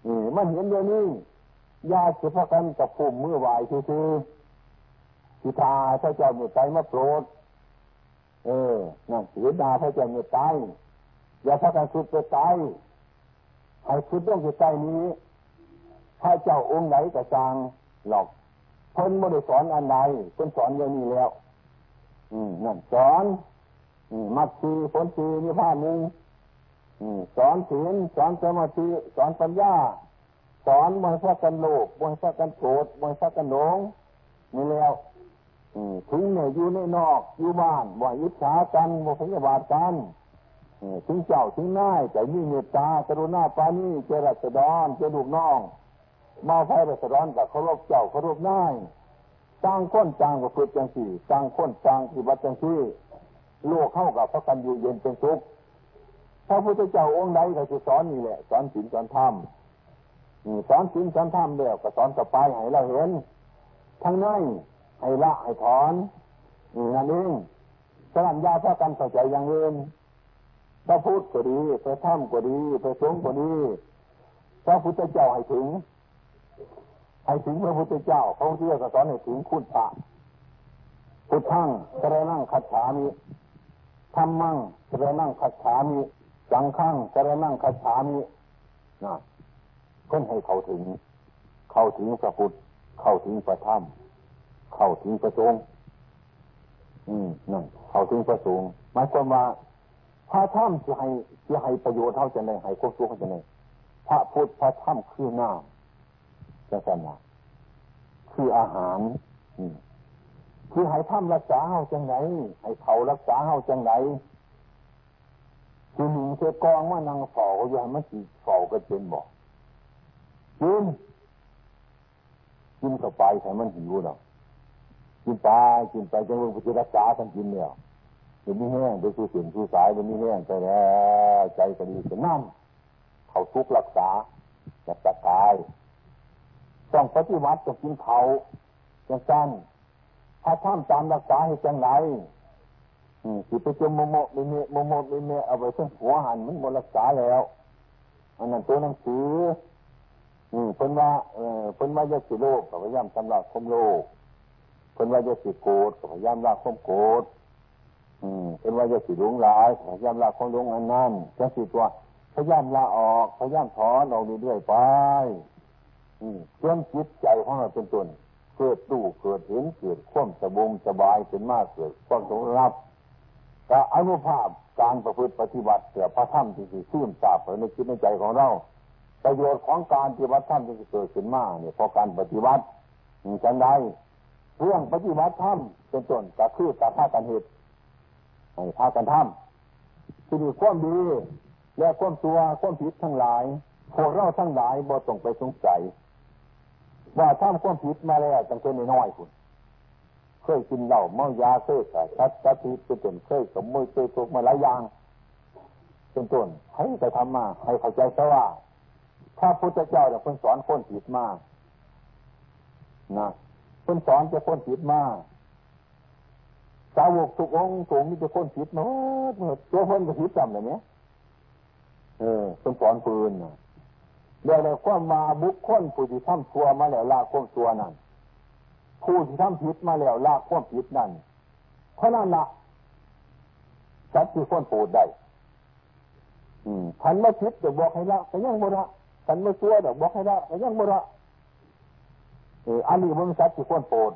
นี่มันเห็นอย่างนี้ญาติเฉพาะกันกับภูมิมือไหวคือสิทาพระเจ้าเมตไตมาโปรด เออนั่นเสียดาพระเจ้าเมตไตอย่าพักกันสุดไปตายให้สุดต้องจะใจนี้พระเจ้าองค์ไหนกระจางหลอก เพิ่นไม่ได้สอนอันใดเพิ่นสอนอย่างนี้แล้ว อืมนั่นสอนมัดสีผลสีมีผ้าหนึ่งสอนศีลสอนสมาธิสอนปัญญา สอนมวยพักกันโลภมวยพักกันโกรธมวยพักกันหลงนี่แล้วถึงเนี่ยอยู่ในนอกอยู่บ้านบ่อิจฉากันบ่พยาบาทกันถึงเจ้าถึงนายแต่มีเมตตากรุณาปานีเจริญสดอนเจดุกน้อง มาไฟรัสดอนกับเคารพเจ้าเคารพนายจ้างค้นจ้างกับฝึกจังสี่จ้างค้นจ้างที่บัตจังสี่โลกเข้ากับพระกันอยู่เย็นเป็นสุขพระพุทธเจ้าองค์ใดก็จะสอนนี่แหละสอนศีลสอนธรรมสอนศีลสอนธรรมเดียวก็สอนต่อไปให้เราเห็นทั้งนั้นให้ละให้ถอนนี่นั่นเองสลัญญาพระกันเข้าใจอย่างอื่นพระพุทธก็ดีพระธรรมก็ดีพระสงฆ์ก็ดีพระพุทธเจ้าให้ถึง ให้ถึงพระพุทธเจ้าพระพุทธเจ้าสอนให้ถึงคุณพระพุทธังกระนั่งขัดฉามิธรรมังกระนั่งขัดฉามิสังขังกระนั่งคาฉามินะก็ให้เขาถึง เข้าถึงพระพุทธ เข้าถึงพระธรรม เข้าถึงพระสงฆ์อืมนั่นเข้าถึงพระสงฆ์หมายความว่าพระธรรมจะให้จะให้ประโยชน์เท่าจะไหนให้ควบคุมเท่าจะไหนพระพุทธพระธรรมคือน้ำ จะสั่นละคืออาหารคือให้ธรรมรักษาเฮาจังไหนให้เขารักษาเฮาจังไหนคือหนึ่งเทกองว่านังเฝ้าอย่างมันสีเฝ้าก็เป็นบอกกินกินเข้าไปใส่มันหิวเนาะกินไปกินไปจนมันจะรักษาทันกินเนี่ยเดี๋ยวนี้แห้งเดี๋ยวสู้เสียงสู้สายเดี๋ยวนี้แห้งใจแล้วใจก็ดีจะนั่งเขาทุกรักษาจะตะกาย ต้องปฏิวัติตกินเขาจังสั้นถ้าท่ามตามรักษาให้จังไรสิไปจมโมโมไม่เมโมโมไม่เมเอาไปเส้นหัวหันมันบรักษาแล้ว อันนั้นตัวหนังสืออืมเพิ่นว่าเพิ่นว่าจะสิโลกกับพยายามทำลายคมโลกเพิ่นว่าจะสิโกรธกับพยายามละคมโกรธอืมเป็นว่าจะสิหลงหลายพยายามละของหลงอันนั้นจะสิตัวพยายามละออกพยายามถอนออกเรื่อยๆไป จนจิตใจของเราเป็นต้นเกิดตู้เกิดเห็นเกิดข่มสบงสบายเป็นมากเกิดความสงรับก็อนุภาพการประพฤติปฏิบัติเกิดพระธรรมที่สิซื่นสาบในจิตในใจของเราประโยชน์ของการปฏิบัติธรรมที่เกิดขึ้นมาเนี่ยพอการปฏิบัติมีจังไดเรื่องปฏิบัติธรรมเป็นต้นก็คือการพากันเหตุให้พากันทำที่มีความดีและความตัวความผิดทั้งหลายพวกเราทั้งหลายบ่ต้องไปสงสัย ว่าทำความผิดมาแล้วจังเป็นน้อยคุณเคยกินเหล้าเมายาเคยใส่ชัดชัดทีเป็นต้นเคยสมมติเคยถูกมาหลายอย่างเป็นต้นให้ไปทำมา ให้เข้าใจซะว่าถ้าพุทธเจ้าเนี่ยคนสอนคนผิดมากนะคนสอนจะคนผิดมากสาวกทุกองค์สูงนี่จะคนผิดหมดหมดตัวคนก็ผิดจำเลยเนี้ยเออคนสอนปืนนะ เดี๋ยวเราก็มาบุคคลผู้ที่ทำชั่วมาแล้วลาความชั่วนั่นผู้ที่ทำผิดมาแล้วลาความผิดนั่นเพราะนั่นละสัตว์ที่คนปูดได้ขันมาผิดจะบอกให้ละแต่ยังบ่ละขันมาชั่วเดี๋ยวบอกให้ละแต่ยังบ่ละเอออันนี้มันสัตว์ที่คนปูด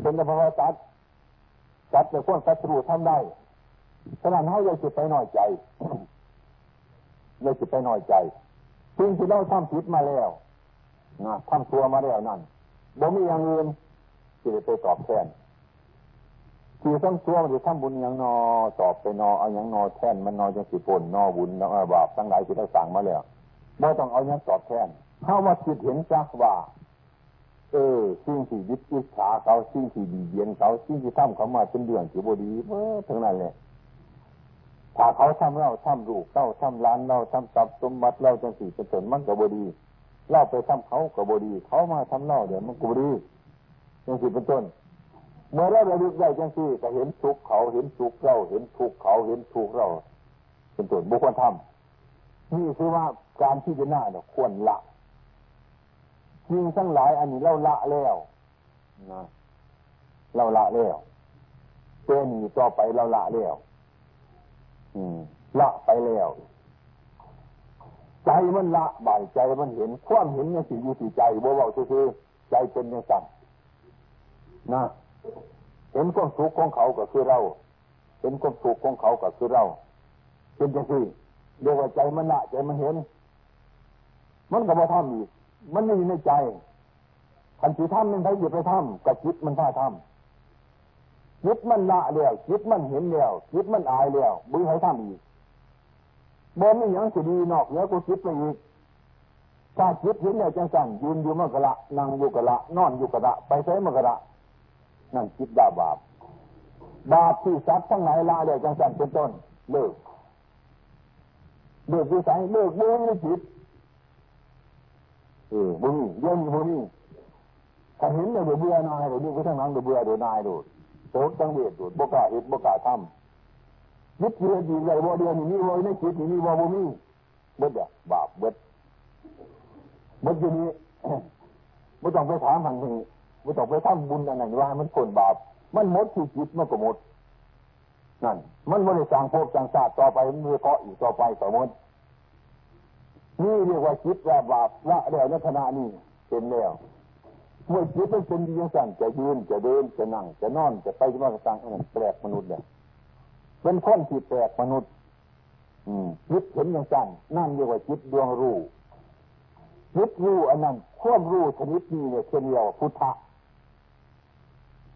เป็นพระพุทธสัตว์สัตว์จะคนสัตรูทำได้ฉะนั้นเขาอยากจะไปหน่อยใจอยากจะไปหน่อยใจ สิ่งที่เราทำผิดมาแล้วนะทำตัวมาแล้วนั่นบ่มีอย่างอื่นที่จะไปตอบแทนที่ต้องตัวหรือทำบุญอย่างนอตอบไปนอเอาอย่างนอแทนมันนอจังสิปนนอบุญนอบาปทั้งหลายที่เราสั่งมาแล้วไม่ต้องเอาอย่างตอบแทนเข้ามาคิดเห็นจักว่า เออสิ่งที่ยึดยึดขาเขาสิ่งที่ดีเยียนเขาสิ่งที่ทำเขามาเป็นเรื่องที่บดีเออทั้งนั้นเลย ถ้าเขาทำเราทำลูกเราทำร้านเราทำทรัพย์สมบัติเราจังสี่เป็นต้นมันก็บดีเล่าไปทำเขาก็บดี เขามาทำเล่าเดี๋ยวมันก็บดีจังสี่เป็นต้น เมื่อเราระลึกได้จังสี่ก็เห็นทุกเขาเห็นทุกเราเห็นทุกเขาเห็นทุกเรา เป็นต้นบุคคลทำนี่คือว่าการที่จะหน้าเนี่ยควรละสิ่งทั้งหลายอันนี้เราละแล้วนะเราละแล้วเป็นต่อไปเราละแล้ว ละไปแล้ว ใจมันละบ่ายใจมันเห็น ความเห็นเนี่ยสิอยู่ที่ใจบ่เบาคือใจเป็นยังสั่นนะเห็นความสุขของเขาก็คือเราเห็นความสุขของเขาก็คือเราเป็นจังซี่เรียกว่าใจมันละใจมันเห็น มันก็บ่ทำอีกมันไมีในใจขันสีทำมันไปหยุดไปทำกับจิตมันท่าทำ จิตมันละเดียวจิตมันเห็นเดียวจิตมันอายเดียวบุญให้ทำอีกบนนี่ยังสิดีนอกเนี้กูคิดไปอีกถ้าคิดเห็นเนี่ยจังสั่นยืนอยู่มกระนั่งอยู่กระนอนอยู่กระไปใช้มกระนั่นคิดดาบาปบาปที่สัตว์ทั้งหลายละเดียวจังสั่นเป็นต้นเลิกเลิกวิสัยเลิกบื่อไม่จิตเออบุญเยี่ยมบุญถ้าเห็นเดี๋ยวเบื่อนายเดี๋ยวนี้ก็ทั้งนั้นเดี๋ยวเบื่อเดี๋ยวนายดู โตตั้งเวทดูบกาเห็ดบกาทำยึดเดียดีใหญ่บ่เดียวนี่มีบ่ในจิตนี่มีบ่บ่มีเบิดเดียบาปเบิดเบิดอยู่นี้ไม่ต้องไปถามทางนี้ไม่ต้องไปทำบุญอะไรว่ามันคนบาป มันหมดที่จิตมันก็หมดนั่น มันไม่ได้สั่งพวกสั่งศาสตร์ต่อไปมันมีเกาะอีกต่อไปต่อมดนี่เรียกว่าจิตว่าบาปละแล้วในขณะนี้เป็นแล้ว เมื่อจิตมันเป็นยังสั่นจะยืนจะเดินจะนั่งจะนอนจะไปจะมากระตังอันแปลกมนุษย์เนี่ยเป็นคนที่แปลกมนุษย์ อืมจิตเห็นอยังสั่นนั่นเรียกว่าจิตดวงรู้จิตรู้อันนั้นควบรู้ชนิดนี้เนี่ยเช่นเดียวพุทธะ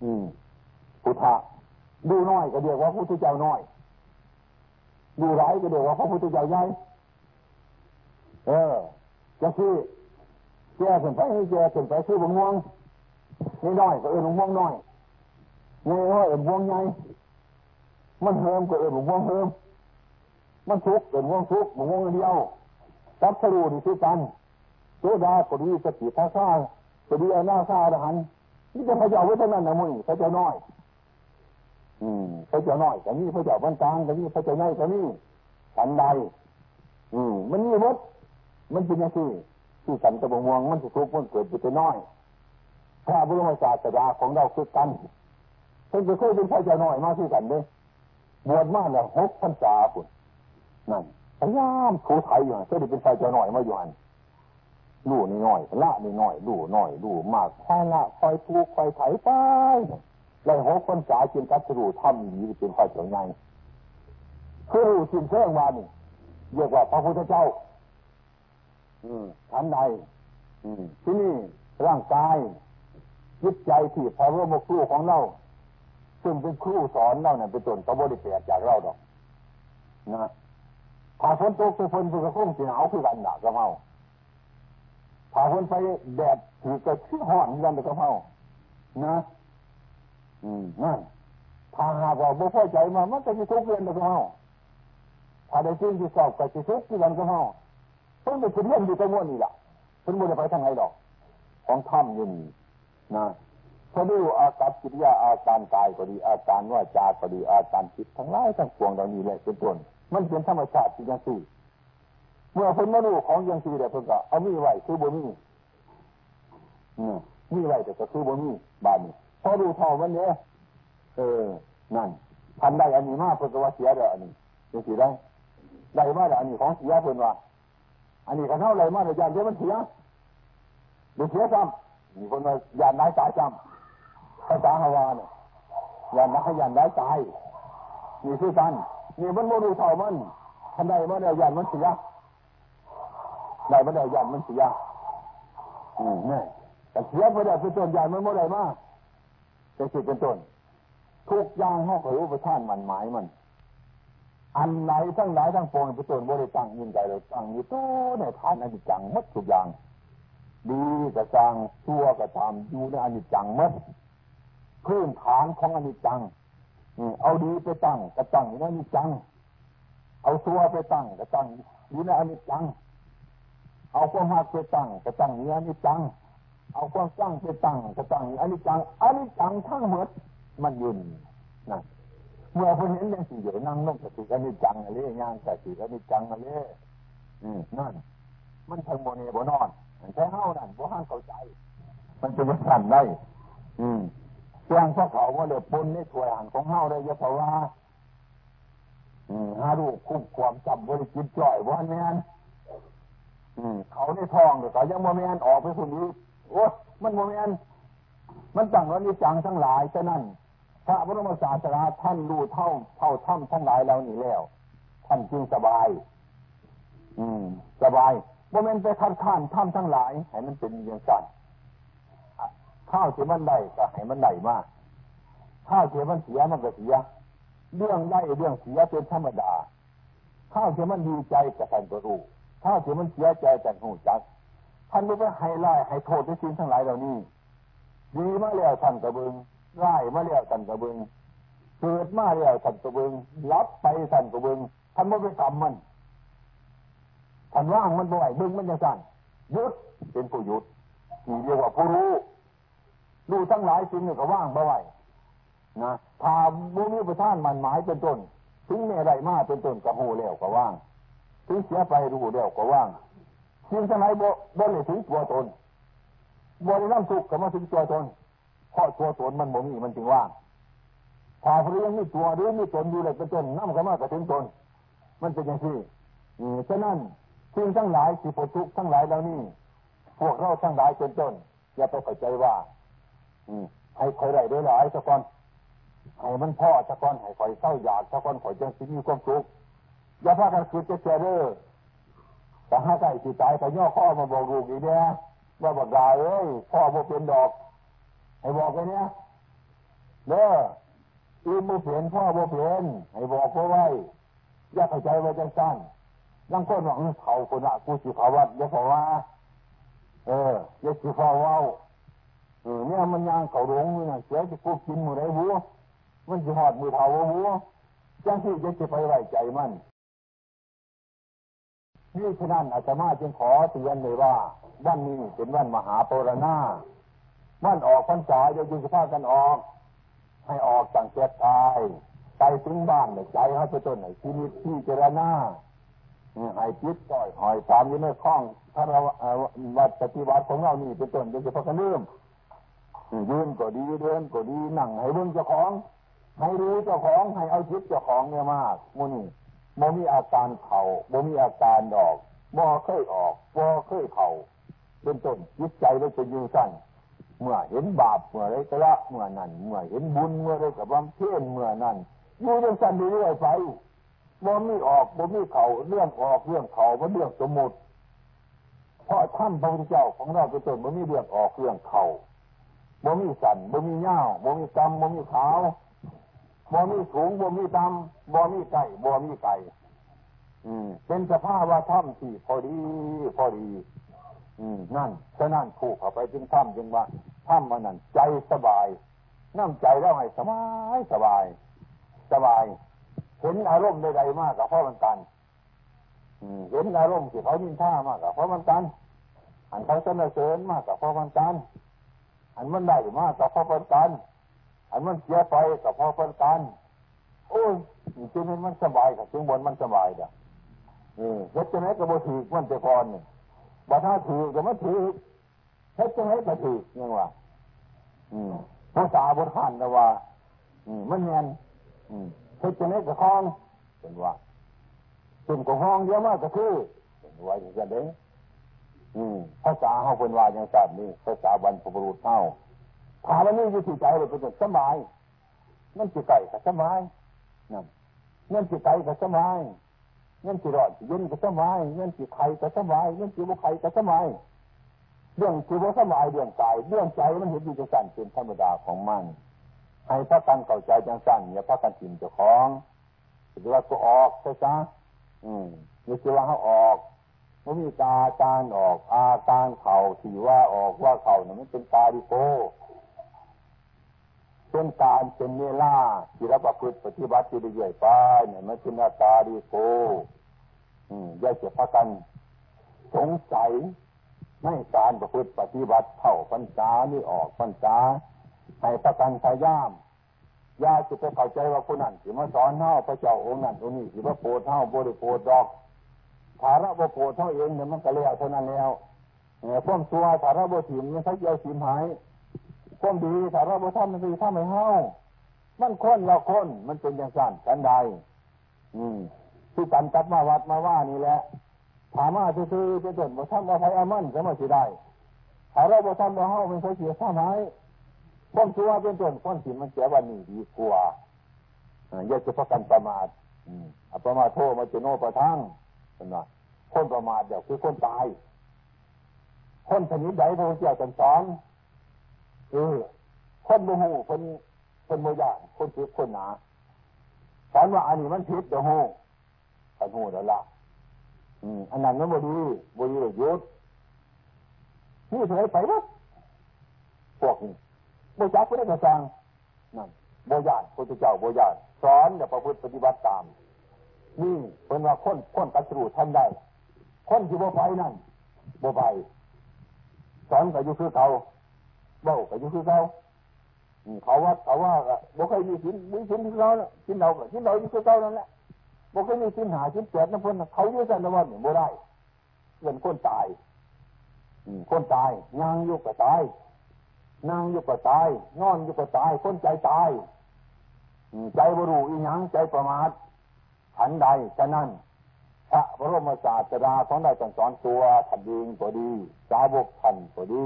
อืมพุทธะดูน้อยก็เดียวว่าพุทธเจ้าน้อยดูร้ายก็เดียวว่าพระพุทธเจ้าใหญ่เออจะคือ แก่ขึ้นไปให้แก่ขึ้นไปคือบงวงน้อยก็เออบงวงน้อยใหญ่ก็เออบงวงใหญ่มันเฮิมก็เออบงวงเฮิมมันทุกข์เออบงวงทุกข์บงวงเดียวตับสรูนี่คือกันโซดาก็ดีสติท่าซ่าก็ดีอาณาซ่าอรหันนี่จะพระเจ้าไว้เท่านั้นนะมึงพระเจ้าน้อย อืมพระเจ้าน้อยแต่นี่พระเจ้าบรรจางแต่นี่พระเจ้าใหญ่แต่นี่สันใดอืมมันมีหมดมันเป็นอย่างที่ ที่สันตะบงวงมันสุทุกมันเกิดเป็นน้อยพระบรมศาสดาของเราคือกันพิ่นจะเคยเป็นชายเจ้าน้อยมาที่กันเด้บวชมาแล้วหกพรรษาปุ่นนั่นพยายามถูไถอยู่เคยได้เป็นชายเจ้าน้อยมาอยู่หันลู่นี่น้อยละนี่น้อยลู่น้อยลู่มากค่อยละค่อยทูค่อยไถไปเลยหกพรรษาจนกัตรูทำดีเป็นชายเจ้าใหญ่คือสิ่งเชื่องวานี่เรียกว่าพระพุทธเจ้า อืมทันใดที่นี่ร่างกายจิตใจที่พระร่วมครูของเราซึ่งเป็นครูสอนเราเนี่ยเป็นต้นก็บริเปลจากเราดอกนะถ้าฝนตกไปฝนเพื่อคงสิหนาวคือกันหนักกระเมาถ้าฝนไปแดดถือก็ชื้อห่อนกันกระเมานะอืมนั่นถ้าหากว่าบ่พอใจมามันจะมีทุกข์เรียนกระเมาถ้าได้สิ่งที่สอบก็จะทุกข์กันกระเมา เพิ่งไปขึ้นเรื่องอยู่ตรงนี้นี่แหละเพิ่งไม่ได้ไปทางไหนดอก ของถ้ำอยู่นี่นะพอดูอาการกิริยาอาการกายก็ดี อาการว่าจาก็ดีอาการจิตทั้งหลายทั้งปวงเหล่านี้แหละเป็นต้นมันเป็นธรรมชาติที่ยังสี่เมื่อคนมาดูของยังสี่แต่เพิ่นก็เอามีไว้คือบ่มีมีไว้แต่ก็คือบ่มีบานนี้พอดูเท่ามันเนี้ยเออนั่นทันได้อันนี้มากเพิ่นก็ว่าเสียเด้ออันนี้ยังสี่ได้ได้มาแต่อันนี้ของเสียเพิ่นว่า อันนี้ก็เท่าไรมาแต่ยานเดียวมันเสียเดี๋ยวเสียจำมีคนมายานได้ตายจำภาษาฮาวาเนี่ยยันนะยันได้ตายมีชื่อกันนี่มันโมดูเท่ามันทันใดมันเดียวยันมันเสียได้มันเดียวยันมันเสียอืมเนี่ยแต่เสียไปได้เป็นต้นยันมันโมได้มากจะคิดเป็นต้นทุกอย่างห้องขรู้ประท่านมันหมายมัน อันไหนทั้งหลายทั้งปวงเป็นต้นบริตั้งยินใจเลยตั้งอยู่ตัวในฐานอนิจจังมัดทุกอย่าง ดีกระจังชั่วกระทำอยู่ในอนิจจังมัดพื้นฐานของอนิจจังเอาดีไปตั้งกระตั้งอยู่ในอนิจจัง เอาตัวไปตั้งกระตั้งอยู่ในอนิจจัง เอาความหักไปตั้งกระตั้งอยู่ในอนิจจัง เอาความตั้งไปตั้งกระตั้งอยู่อนิจจังอนิจจังทั้งหมดมันยืนนะ เมื่อคนเห็นย่างสี่เดี๋ยวนั่งลงกระติกอนิจจังอะไรย่างกระติกอนิจจังอะไรอืมนั่น มันทางโมเนบนอนใช้เฮ้านั่นบ่ห้างเข้าใจ มันจะมาสั่นได้ อืมเสียงพระเขาว่าเดือปนในถวยหันของเฮาได้เยะเพราะว่าฮารูคุ้มความจำบริจิตจ่อยวันแมนเขาในทองเดี๋ยวเขายังโมเมนออกไปคนนี้โอ้มันโมเมนมันตั้งวันนี้จังทั้งหลายฉะนั้น พระบรมศาสดาท่านรู้เท่าเท่าถ้ำทั้งหลายแล้วนี่แล้ว ท่านจึงสบาย อืม สบายโมเมนไปคัดค้านถ้ำทั้งหลายให้มันเป็นอย่างสั่นข้าวเที่มันได้ก็ให้มันได้มากข้าวเที่มันเสียมันก็เสีย เรื่องได้เรื่องเสียเป็นธรรมดา ข้าวเที่มันดีใจกับท่านก็รู้ข้าวเที่มันเสียใจจากหูจักท่านไม่ไปให้ไล่ให้โทษในสิ่งทั้งหลายเหล่านี้ดีมากแล้วท่านกระเบิง ไล่มาแล้วท่านกระเบิงเกิดมาแล้วท่านกระเบิงรับไปท่านกระเบิงท่านไม่ไปทำมันท่านว่างมันบ่อยบึงมันจะสั่นยุดเป็นผู้ยุดนี่เรียกว่าผู้รู้ดูทั้งหลายสิ่งนี่ก็ว่างบ่ไหวนะถ้าบุญประท่านมันหมายเป็นต้นถึงเมื่อไรมาเป็นต้นก็หูแล้วก็ว่างถึงเสียไปรู้แล้วก็ว่างสิ่งทั้งหลายบ่บ่เลยถึงตัวตนบ่ได้นั่งทุกข์ก็มาถึงตัวตน เพราะตัวตนมันบ่มีมันจึงว่างถ้าพระยังมีตัวหรือมีตนอยู่เลยเป็นตนนั่งก็มาก็ถึงตนมันเป็นอย่างที่ฉะนั้นสิ่งทั้งหลายสิปทุกทั้งหลายเหล่านี้พวกเราทั้งหลายเป็นต้นอย่าไปเข้าใจว่าให้คอยได้ด้วยหลายสักคนให้มันพ่อสักคนให้คอยเศร้าอยากสักคนคอยจังสิมีความสุขอย่าพากันคือจะเจริญแต่ถ้าใกล้สิตายไปย่อข้อมาบอกลูกอีกเนี่ยว่าบอกดาเอ้ยพ่อโมเป็นดอก ให้บอกไปเนี่ยเด้ออีโมเปลี่ยนพ่อโมเปลี่ยนให้บอกเขาไว้อย่าเข้าใจไว้จังสั้นนั่งคนหวังเขาคนละกูสิเขาวัดอย่าเขาว่าเอออย่าสิเขาว่าเออเนี่ยมันยางเขาหลงเนี่ยเสียจะกูกินมือไรหัวมันจะหอดมือเท้าหัวจังที่จะจะไปไว้ใจมันนี่ฉะนั้นอาจารย์จึงขอเตือนเลยว่าวันนี้เป็นวันมหาปรณา วันออกพรรษาจะจึงจะพากันออก ให้ออกจากเจ็บตายไปถึงบ้านใจเขาจะต้นไหนชีวิตที่เจรณาให้จิตต่อยหอยตามอยู่ในข้องถ้าเราวัดปฏิวัติของเรานี่เป็นต้นโดยเฉพาะกันเริ่มยืนก็ดีเดินก็ดีนั่งให้เบิ่งเจ้าของ ให้รู้เจ้าของให้เอาจิตเจ้าของเนี่ยมากมูนี่โมมีอาการเข่าโมมีอาการดอกบ่เคยออกบ่เคยเข่าเป็นต้นจิตใจเราจะยืนสั้น เมื่อเห็นบาปเมื่อไรก็ละเมื่อนั้นเมื่อเห็นบุญเมื่อไรกับบำเพ็ญเมื่อนั้นอยู่ยังสั้นเรื่อยไปบ่มีออกบ่มีเข่าเรื่องออกเรื่องเข่ามันเรื่องสมมุติเพราะท่านพระพุทธเจ้าของเราเป็นต้นบ่มีเรื่องออกเรื่องเข่าบ่มีสันบ่มีเงาบ่มีกำบ่มีขาวบ่มีสูงบ่มีต่ำบ่มีไก่บ่มีไก่อืมเป็นสภาพว่าถ้ำที่พอดี พอดี อืมนั่นฉะนั้นผูกเข้าไปจึงถ้ำจึงว่า ถ้ำมันนั่นใจสบายนั่งใจแล้วให้สบายสบาย สบาย เห็นอารมณ์ใดๆมากกับพราะมันกันเห็นอารมณ์ที่เขายินท่ามากกับพราะมันกันอันเขาสนเสริญมากกับพราะมันกันอันมันได้มากกับพราะมันกันอันมันเสียไปกับพราะมันกันโอ้ยจึงมันสบายกับจึงบนมันสบายเด้อเฮ็ดจะไหนกับโบถีมันจะพรเนี่ยบ่ถ้าถือก็ไม่ถือ เฮ็ดจะไหนก็ถือยังว่าอืมภาษาบทขันนะว่า อืมมันเงียนเฮ็ดจะไหนก็คลองเป็นว่าเป็นของห้องเยอะมากก็คือเป็นว่าอย่างนั้นเด้ภาษาเขาเป็นว่าอย่างนั้นนี่ภาษาบรรพบุรุษเท่าถามว่านี่อยู่ที่ใจเราเป็นสบายนั่นจิตใจก็สบายนั่นนั่นจิตใจก็สบายเงินสิรอดเย็นก็สบายเงินสิไข่ก็สบายเงินสิบุไข่ก็สบาย เรื่องสิบุสบายเรื่องใจเรื่องใจมันเห็นอยู่จังสั่นเป็นธรรมดาของมันให้พระกันเข้าใจจังสั่นอย่าพระกันถิ่นเจ้าของหรือว่าก็ออกใช่ไหมอืมนี่คือว่าเขาออกมันมีตาการออก อาการเข่าที่ว่าออกว่าเข่าเนี่ยมันเป็นตาดิโกเป็นการเป็นเวลาที่เราประพฤติปฏิบัติที่เรื่อยไปเนี่ยมันเป็นอาตาดีโกอืมย่าเจ็บพักันสงสัย ไม่การประพฤติปฏิบัติเท่าปัญจานี่ออกปัญจาให้ประกันพยายามยาจะไปเข้าใจว่าคนนั้นที่มาสอนเท่าพระเจ้าองค์นั้นองค์นี้ที่ว่าโปรดเท่าบริโภดดอกภาระบ่โปรดเท่าเองเนี่ยมันก็เลี้ยวเท่านั้นแล้วเนี่ยพวกตัวภาระบ่ถิ่มมันใช้เยียวถิ่มหายความดีถ้าราบ่ทำมันดีทำไม่เฮามันคนเราคนมันเป็นอย่างสั้นกันใดอืมที่กันตัดมาวัดมาว่านี่แหละ ถามว่าซื่อๆเป็นต้นบ่ทำบ่ไทยอามันจะมาสิได้ถ้าเราบ่ทำบ่เฮาเป็นคนเสียข้าไม้ความชั่วเป็นต้นความสิมันเสียวันนี้ดีกว่าอย่าจะพักกันประมาทอัปมาโทมาจโนประทังเป็นว่าคนประมาทเดี๋ยวคือคนตาย คนชนิดใดพระพุทธเจ้าสอนเออคนโมโหคนคนโมยาคนผิดคนหนาสอนว่าอันนี้มันผิดเดี๋ยวโหขันหูแล้วละ อันนั้นมันบดีบดีเลยยุดนี่เถอะไปวัดพวกนี้โบจักก็ได้กระซังนั่นโบยานพระเจ้าโบยานสอนอย่าประพฤติปฏิบัติตาม นี่เป็นว่าคนคนตัดสู้ท่านได้ คนที่โบไปนั่นโบไปสอนก็อยู่คือเก่าเบ้าก็อยู่คือเขาเขาว่าเขาว่าบ่เคยมีสินมีสินที่เขาสินเราสินเราอยู่คือเขานั่นแหละ บ่เคยมีสินหาสินเจ็ดน้ำพ้นเขาอยู่สันนวันบ่ได้เงินคนตายคนตายนางอยู่ก็ตายนางอยู่ก็ตายนอนอยู่ก็ตายคนใจตายใจบรูอีหยังใจประมาทขันใดฉะนั้นพระบรมศาสดาของได้สอนตัวทันเองก็ดีสาวกท่านก็ดี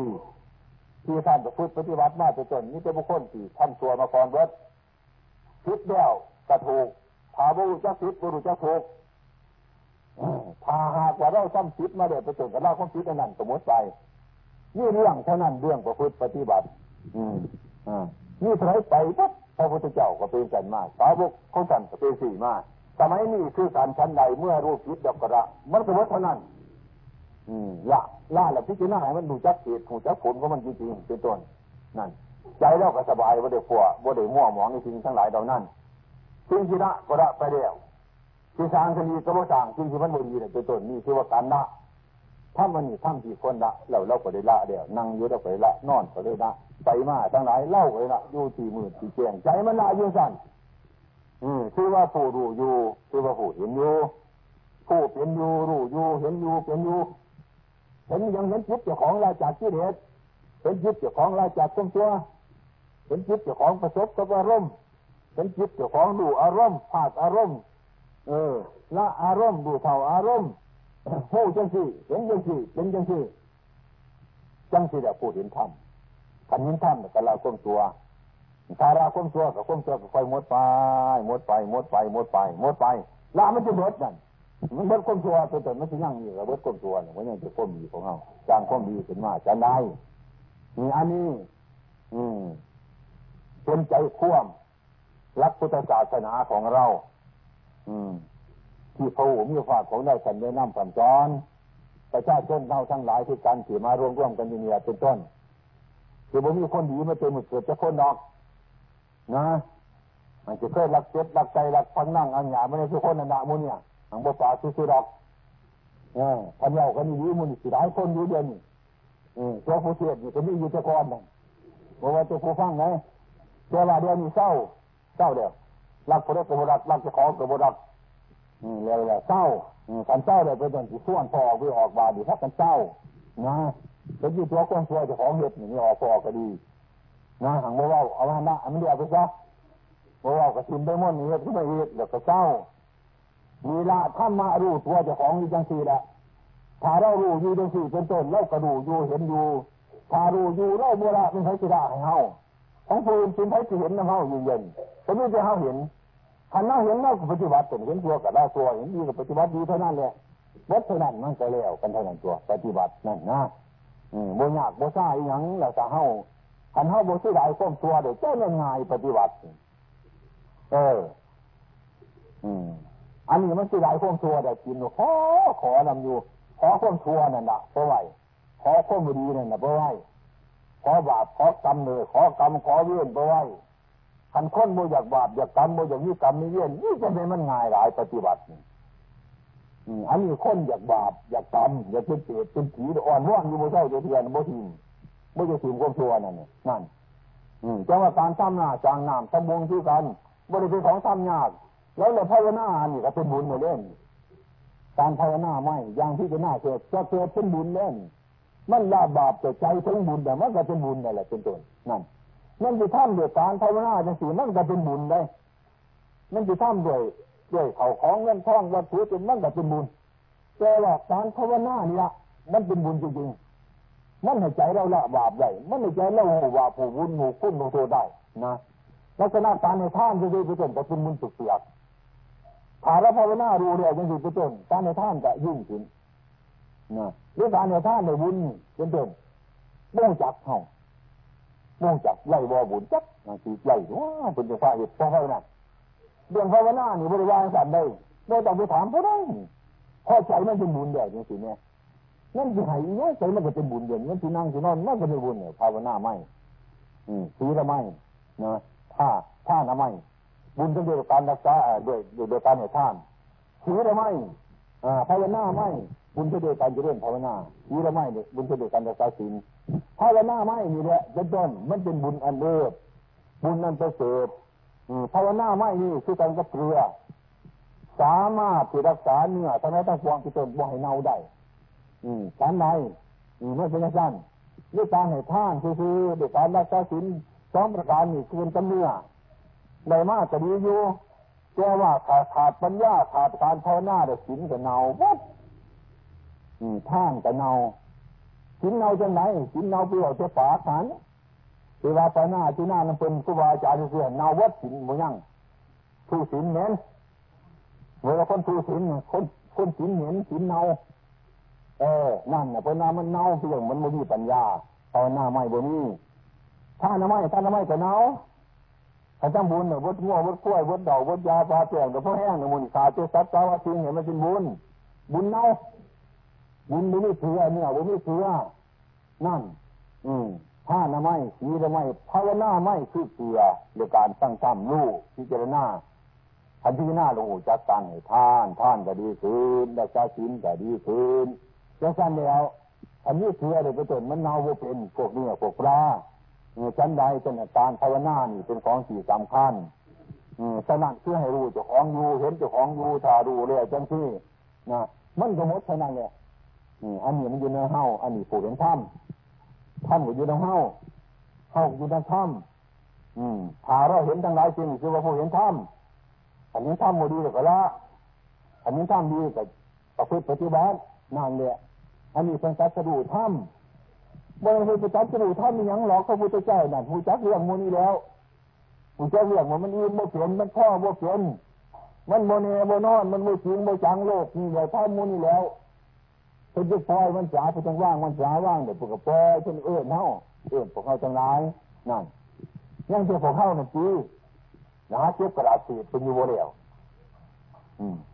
ที่ท่านจะพูดปฏิบัติมาจนนี่เป็นบุคคลที่ท่านตัวมาก่อนเบิดคิดแล้วกระถูก ถ้าบุรุษจะคิดบุรุษจะถูกถ้าหากว่าเราซ้ำคิดมาเดี๋ยวไปจนกับเราความคิดนั้นสมมติไปนี่เรื่องเท่านั้นเรื่องประพฤติปฏิบัติ อืมอ่านี่ถอยไปปั๊บพระพุทธเจ้าก็เป็นกันมากสาวกเขาสั่นก็เป็นสี่มากสมัยนี้คือการชั้นใดเมื่อรูปคิดดอกกระมันก็ว่าเท่านั้น อืมละล่าแหละพิจารณาให้มันดูจักเหตุดูจักผลของมันจริงๆเป็นต้นนั่นใจเราก็สบายบ่ได้ขัวบ่ได้มั่วหมองในสิ่งทั้งหลายเหล่านั้น สิ่งที่ละก็ละไปแล้วที่สร้างคดีก็บ่สร้างสิ่งที่มันบ่ดีเนี่ยเป็นต้นนี่คือว่าการละถ้ามันนี่ทำที่คนละเราเราก็ได้ละเดียวนั่งอยู่เราก็ได้ละนอนก็ได้ละไปมาทั้งหลายเล่าก็ได้ละอยู่ที่มือที่เจียงใจมันละอยู่สั่นอืมคือว่าผู้รู้อยู่คือว่าผู้เห็นอยู่ผู้เป็นอยู่รู้อยู่เห็นอยู่เป็นอยู่เห็นยังเห็นจิตเจ้าของลาจากที่เด็ดเห็นจิตเจ้าของลาจากความตัวเห็นจิตเจ้าของประสบกับอารมณ์ เห็นจิตเจ้าของดูอารมณ์ภาคอารมณ์ เออละอารมณ์ดูเท่าอารมณ์หูจังสี่เห็นจังสี่เป็นจังสี่จังสี่แต่พูดเห็นธรรมขันเห็นธรรมก็ละก้มตัวถ้าละก้มตัวกับก้มตัวก็ค่อยมดไปหมดไปหมดไปหมดไปหมดไปละมันจะเบิดนั่นมันเบิดก้มตัวเตัวตนมันจะยั่งอยู่กับเบิดก้มตัวเนี่ยมันยังจะก้มดีของเราจางก้มดีขึ้นมาจะได้มีอันนี้ อืมเป็นใจข่วม รักพุทธศาสนาของเรา อืม ที่พระหูมีฝากของได้สันได้นำสัญจรประชาชนเราทั้งหลายที่การถือมารวมร่วมกันอยู่เนี่ยเป็นต้นคือบ่มีคนดีมาเต็มหมดเกิดจะคนดอก นะมันจะเคยรักเจ็บรักใจรักพังนั่งอันหยาไม่ได้ทุกคนนั่นละมุนเนี่ยหังบ่ป่าซื้อดอกเออพันเยากันอยู่มุนสิหลายคนอยู่เดียวนี่อืมตัวผู้เสียนี่ก็มีอยู่ตะกอนนั่นบอกว่าตัวผู้ฟังไงเจ้าว่าเดียวนี่เศร้า เศร้าเดียวรักคนรักกบรักรักจะขอกบรักอืมแล้วแล้วเศร้าอืมกันเศร้าเลยเป็นต้นที่ส่วนพอไปออกบาดีถ้ากันเศร้านะเป็นอยู่ตัวคนตัวจะของเห็ดนี่ออกพอก็ดีนะหังบ่ว่าเอามาหน้ามันเดียวไปซะบ่ว่าก็ชิมได้หมดนี่เฮ็ดขึ้นมาอีกแล้วก็เศร้ามีละท่านมารู้ตัวเจ้าของอยู่จังสี่แหละถ้าเรารู้อยู่จังสี่เป็นต้นเรากระดูอยู่เห็นอยู่ถ้ารู้อยู่เราโบราณเป็นใคระได้ให้เฮา ของผู้อื่นเป็นใครจะเห็นน้ำเฮาอยู่เย็นก็ไม่จะเฮาเห็นขันเราเห็นเราปฏิบัติเป็นเห็นตัวกับเราตัวเห็นดีกับปฏิบัติดีเท่านั้นแหละวัดเท่านั้นมันก็แล้วกันเท่านั้นตัว ปฏิบัตินั่นนะอืมโบยากโบซ่าอีหยังเราจะเฮาขันเฮาโบซื้อได้ก้มตัวเดี๋ยวเจ้าเงินง่ายปฏิบัติ เออ อืมอันนี้มันสิได้ข้มตัวได้กินขอขอนำอยู่ขอข้มทัวนั่นแหละเพราะไว้ขอข้มดีนั่นแหละเพราะไว้ ขอบาปขอกรรมเลยขอกรรมขอเวียนเพราะไว้ขันคนโมอยากบาปอยากกรรมโมอยากยี่กรรมนี่เวียนนี่จะเป็นมันง่ายหลายปฏิบัติอันนี้คนอยากบาปอยากกรรมอยากเป็นเปรตเป็นผีอ่อนว่อนอยู่โมเจ้าเดียเทียนโมทีมโมจะทีมข้มทัวนั่นนั่นจังว่าการทำหน้าจางน้ำตำบงที่กันบริสุทธิ์ของทำยาก แล้วเราภาวนานี่ก็เป็นบุญมาเล่นการภาวนาไม่อย่างที่จะน่าเกิดจะเกิดเป็นบุญเล่น มันละบาปแต่ใจถึงบุญแต่มันก็เป็นบุญนั่นแหละเป็นต้นนั่นมันจะทำด้วยการภาวนาจังสีมันก็เป็นบุญได้ มันจะทำด้วยด้วยเขาของเงินทองวัตถุเป็นมันก็เป็นบุญแต่ว่าการภาวนานี่ละมันเป็นบุญจริงๆมันให้ใจเราละบาปได้มันให้ใจเราว่าผู้บุญหูคุณหมู่โทได้นะลักษณะการในท่านจะได้เป็นต้นก็เป็นบุญสุดเสียถ้าเราภาวนารู้เรื่องยังอยู่เป็นต้นการในท่านจะยุ่งขึ้น นะหรือการในท่านในบุญเป็นต้นม่งจักเขาม่งจักไล่วอบุญจักนั่นคือไล่ว้าเป็นจะฝ่ายเหตุเพราะเขานะเรื่องภาวนานี่บริวารสั่นได้ไม่ต้องไปถามเขาได้พอใจมันเป็นบุญเดียวจริงๆเนี่ยนั่นคือไห้เนี่ยใจมันก็เป็นบุญเดียวนั่นคือนั่งคือนอนมันก็เป็นบุญเนี่ยภาวนาไม่ อืมสีละไม่นะผ้าผ้าละไม่บุญต้องด้วยการรักษาด้วยด้วยการให้ท่านถือหรือไม่ภาวนาไม่ บุญจะด้วยการเจริญภาวนาอหรือไม่เนี่ยบุญจะด้วยการรักษาศีลภาวนาไม่นี่แหละเป็นต้นมันเป็นบุญอันเลิศบุญอันประเสริฐภาวนาไม่นี่คือการกับเกลือ สามารถที่รักษาเนื้อทั้งนั้นทั้งปวงที่ตนบ่ให้เน่าได้อืมการใดอืมไม่เป็นสั้นด้วยการให้ท่านคือด้วยการรักษาศีลสองประการนี่คือเป็นเนื้อได้มากก็ดีอยู่แต่ว่าขาดขาดปัญญาขาดการภาวนาเด็กสินกับเนาวัด ท่านกับเนาสินเนาจะไหนสินเนาเปรี้ยวจะฝาขันเวลาภาวนาที่หน้ามันเป็นครูบาอาจารย์เสื่อเนาวัดสินมยังทูสินเหม็นเวลาคนทูสินคนคนสินเหม็นสินเนาเออ นั่นนะเพราะนามันเน่าเพียงมันไม่มีปัญญาภาวนาไม่บ่มีถ้าน้ำไม่ถ้าน้ำไม่ก็เน่าถ้าจำบุญเนี่ยวัดงัววัดกล้วยวัดดอกวัดยาปลาเปลี่ยนกับพ่อแห้งเนี่ยมุนขาเจ้าสัตว์สาวทิงเห็นมันเป็นบุญ บุญเน่า บุญบุญไม่เถื่อเนี่ยบุญไม่เถื่อนั่น อืมถ้าน้ำไม่สีน้ำไม่ภาวนาไม่คือเกลือในการตั้งตั้มลูกพิจารณาทันทีหน้าลงจักการให้ท่านท่านก็ดีขึ้นได้ใจศีลก็ดีขึ้นจะสั้นแล้วอันนี้เถื่อเลยไปจนมันเน่าเป็นพวกเนื้อพวกปลาชั้นใดเป็นการภาวนานี่เป็นของสี่สำคัญฉะนั้นเพื่อให้รู้เจ้าของอยู่เห็นเจ้าของอยู่ถ้าดูเลยจังที่นะมันก็มดเท่านั้นเลย อันนี้มันอยู่ในเฮาอันนี้ผู้เห็นถ้ำถ้ำก็อยู่ในเฮาเฮาอยู่ในถ้ำอืมถ้าเราเห็นทั้งหลายจริงคือว่าผู้เห็นธรรมอันนี้ธรรมโมดีก็ละอันนี้ธรรมดีก็ประพฤติปฏิบัตินั่นแหละอันนี้เป็นการสะดุธรรมบ่ได้เป็นการสะดุธรรมมีอย่างหรอกพระพุทธเจ้านั่นผู้จักเรื่องมูนี้แล้วผู้จักเรื่องมันมันอื่นบ่เปลี่ยนมันพ่อบ่เปลี่ยนมันโมเนโมนอนมันโมจริงโมจังโลกนี่ใหญ่พ่อมูนี่แล้ว พิ่นจะปล่อยมันจ๋าไปจังว่างมันจ๋าว่างเดี๋ยวพวกก็ปล่อยเพิ่นเอื้อนเฮาเอื้อนพวกเขาจังไรนั่นยังเจ้าพวกเขานั่นจีนะฮะเก็บกระดาษเสียเป็นอยู่บ่แล้ว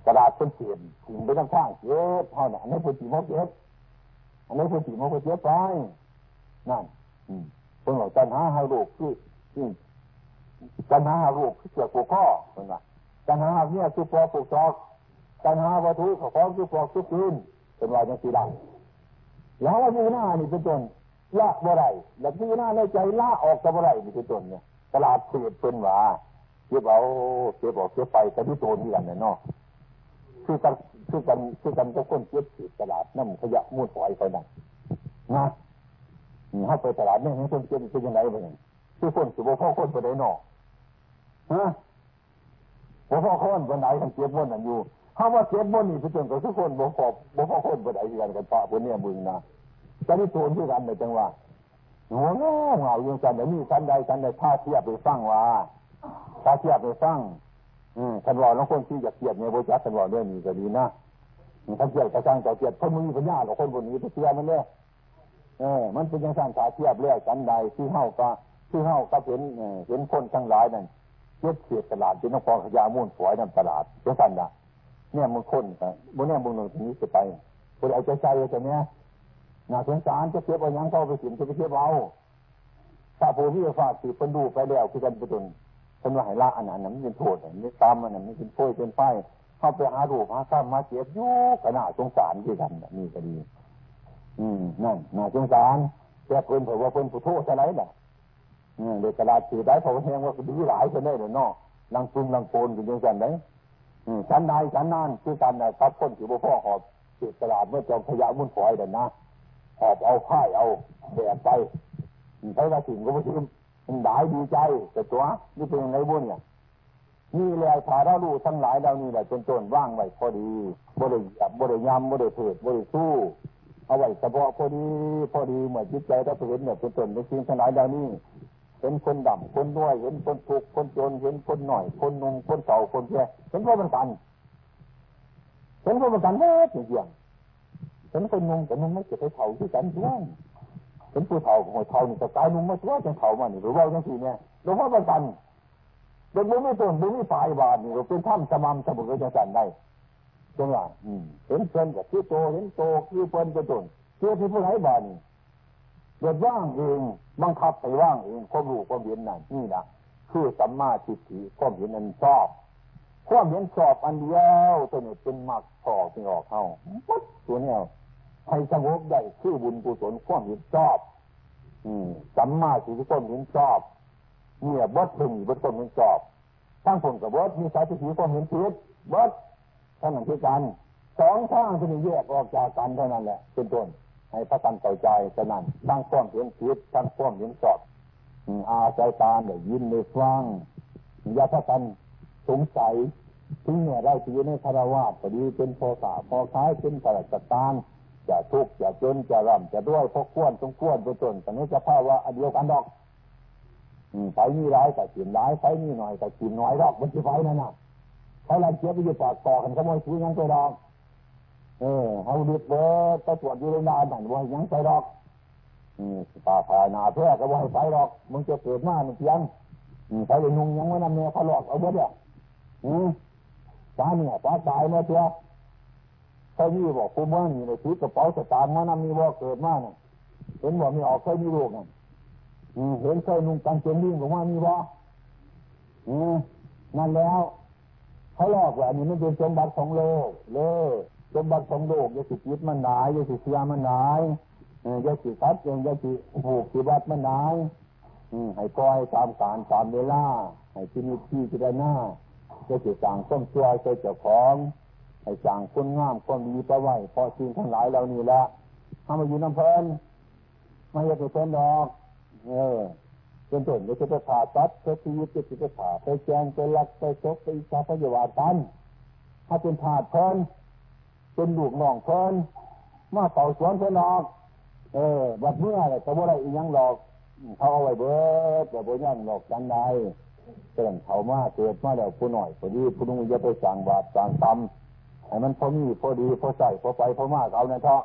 กระดาษเป็นเสียถิ่นไปทั้งข้างเก็บเท่านั้นอันนี้เป็นสีมกเก็บอันนี้เป็นสีมกเก็บไปนั่นเพิ่งเราจันหาหาลูกคือจันหาหาลูกคือเกี่ยวกับข้อเพิ่งว่าจันหาเนี่ยคือปอปลูกซอกจันหาวัตถุของของคือปอกคือคืน เป็นว่าจังสีดังแล้วว่าอยู่หน้านี่เป็นต้นละบ่ไรแล้วอยู่หน้าในใจละออกกับบ่ไรนี่เป็นต้นเนี่ยตลาดเสียเป็นว่าเก็บเอาเก็บเอาเก็บไปแต่ที่โตนี่กันเนี่ยเนาะคือกันคือกันคือกันก็คนเก็บสีตลาดน้ำขยะมูดฝอยไปนั่นนะนี่เขาไปตลาดเนี่ยให้คนเก็บเป็นยังไงบ้างคือคนสิบพ่อคนไปได้นอกฮะบ่พ่อคนไปไหนทางเก็บม้นนั่นอยู่ ถ้าว่าเก็บนนี่เป็นก็ทุกคนบ่พอบ่พอคนไปไหนกันกันปะบนเนี่ยมึงนะจะนี่โทนที่กันในจังหวะหัวงาเหงาอยู่กันแต่นี่กันใดกันใดท่าเทียบไปฟังว่าถ้าเทียบไปฟังอืมท่านบอน้องคนที่อยากเทียบเนี่ยโบจักท่านบอเรื่องนี้ก็ดีนะท่านเทียบกระชังจะเทียบคนมือปัญญาหรอคนบนนี้ไปเทียบมันเลยเออ มันเป็นยังสั่งขาเทียบเรื่อยกันใดที่เฮาก็ที่เฮาก็เห็นเห็นคนทั้งหลายนั่นเทียบเสียตลาดเป็นน้องฟองขยามุ่นฝอยนำตลาดเป็นสั่นนะ เนี่ยมึงคนกันบนเนี่ยมึงหนึ่งนี้จะไปคนเอาใจใจจะเนี้ยน่าสงสารจะเทียบเอายังเข้าไปสินจะไปเทียบเอาถ้าผู้ที่ฝากสืบเป็นดูไปแล้วคือกันประตุนเป็นว่าให้ละอันนั้นมันเป็นโทษอันนี้ตามอันนั้นมันเป็นโพยเป็นไฟเข้าไปหาดูหาข้ามมาเสียบยุขนาดสงสารคือกันนี่ก็ดี อืมนั่นน่าสงสารแต่เพิ่นเผื่อว่าเพิ่นผู้โทษอะไรล่ะเด็กกระดาษสีได้เพราะว่าแห้งว่าดีหลายคนได้เลยเนาะลังปรุงลังโกนกันยังไง ไหนชั้นใดชั้นนั่นคือกันนะครับคนถือว่าพ่อหอบเศษกระดาษเมื่อจอมขยะมุ่นฝอยเดินนะหอบเอาผ้าเอาแบกไปใช้ว่าสิ่งก็ไม่ถึงมันได้ดีใจแต่ตัวนี่เป็นไงบุญเนี่ยนี่แหละถ้าเรารู้ทั้งหลายเรานี่แหละจนจนว่างไว้พอดีบริยับบริยำบริเถิดบริสู้ เอาไว้เฉพาะพอดี พอดีเหมือนจิตใจเราเห็นเนี่ยจนจนเป็นสิ่งทั้งหลายเรานี่ เห็นคนดำคนน้อยเห็นคนทุกคนจน เห็นคนหน่อย คนนุ่มคนเก่าคนแก่เห็นว่ามันกันเห็นว่ามันกันแน่จริงเห็นคนนุ่มแต่นุ่มไม่เกิดไปเผาที่กันด้วยเป็นผู้เฒ่าของเฒ่านี่ก็ตายนุ่มมาตัวจนเฒ่ามานี่หรือว่าจังสี่เนี่ยหลวงพ่อประกันเด็กบุไม่ต้นบุไม่ปลายบาทนี่เราเป็นท่านสม่ำเสมอจังสันได้จังหวะเห็นเพิ่นกับคือโตเห็นโตคือเพิ่นเป็นต้นเชื่อที่ผู้ไหนบาทนี่ เกิดว่างเองบังคับไปว่างเองความรู้ความเห็นนั่นนี่นะคือสัมมาทิฏฐิความเห็นอันชอบความเห็นชอบอันเดียวตัวนี้เป็นมรรคพอที่ออกเข้าปุ๊บตัวเนี้ยให้สงบได้คือบุญกุศลความเห็นชอบอืมสัมมาสิทธิความเห็นชอบเนี่ยบดถึงบดความเห็นชอบทั้งผลกับบดมีสายสิทธิความเห็นผิดบดท่านั้นคือกันสองทางที่แยกออกจากกันเท่านั้นแหละเป็นต้น ให้พระกันเข้าใจฉะนั้นทั้งความเห็นผิดทั้งความเห็นชอบอาใจตาเนี่ยยินในฟังอย่าพระกันสงสัยถึงเนี่ยได้ชีวิตในคารวะพอดีเป็นพอสาพอคล้ายเป็นกระจัดตานจะทุกข์จะจนจะร่ำจะด้วยพกขวนต้องขวนเป็นต้นแต่นี้จะภาวะอันเดียวกันดอกไปนี่ร้ายแต่กินร้ายไปนี่หน่อยแต่กินน้อยดอกมันจะไปนั่นน่ะเขาลังเจี๊ยบไปอยู่ปากต่อกันขโมยซื้อยังไปดอก เออเขาเดือดเบิดไปตรวจอยู่ในนาหนังว่ายังไปดอกอืมป่าผานาเพื่อก็ว่าให้ไปดอกมึงจะเกิดมาหนึ่งเพียงไปเลยนุ่งยังไม่นำเนี่ยเขาหลอกเอาเบิดเนี่ยอืมตาเนี่ยตาตายมาเถอะเขามีบอกคุณว่านี่ในชีวิตกระเป๋าสตางค์มันมีว่าเกิดมาเนี่ยเห็นว่ามีออกเคยมีลูกเนี่ยเห็นเคยนุ่งกางเกงวิ่งของว่ามีว่านั่นแล้วเขาหลอกว่าอันนี้มันเป็นสมบัติของโลกเลย สมบัติของโลกยาสิจิตมันหนายยาสิเสียมันหนายยาสิคัดยาสิผูกสิบัตมันหนายให้ปล่อยตามการตามเวลาให้ที่นี่ที่จะได้หน้ายาสิสั่งต้นตัวใจเจ้าของให้สั่งคนงามคนดีไปไว้พอสิ่งทั้งหลายเหล่านี้ละทำมาอยู่น้ำเพลินไม่อยากไปเป็นดอก เออเป็นต้นจะจะขาดตัดจะชีวิตจะจะขาดไปแจงไปลักไปชกไปอิจฉาพยาบาทกันถ้าเป็นถาดเพลิน เป็นลูกน้องเพลินมาเป่าสวนเพลินออก เออบัดเมื่อไรก็บ่ได้อีหยังหลอกเขาเอาไว้เบิดแต่บ่ยังหลอกจันใดเตือนเขามาเกิดมาแล้วผู้หน่อยพอดีผู้นุ่งจะไปสั่งบาปสั่งตำให้มันพอมีพอดีพอใส่พอไปพอมากเอาในท้อ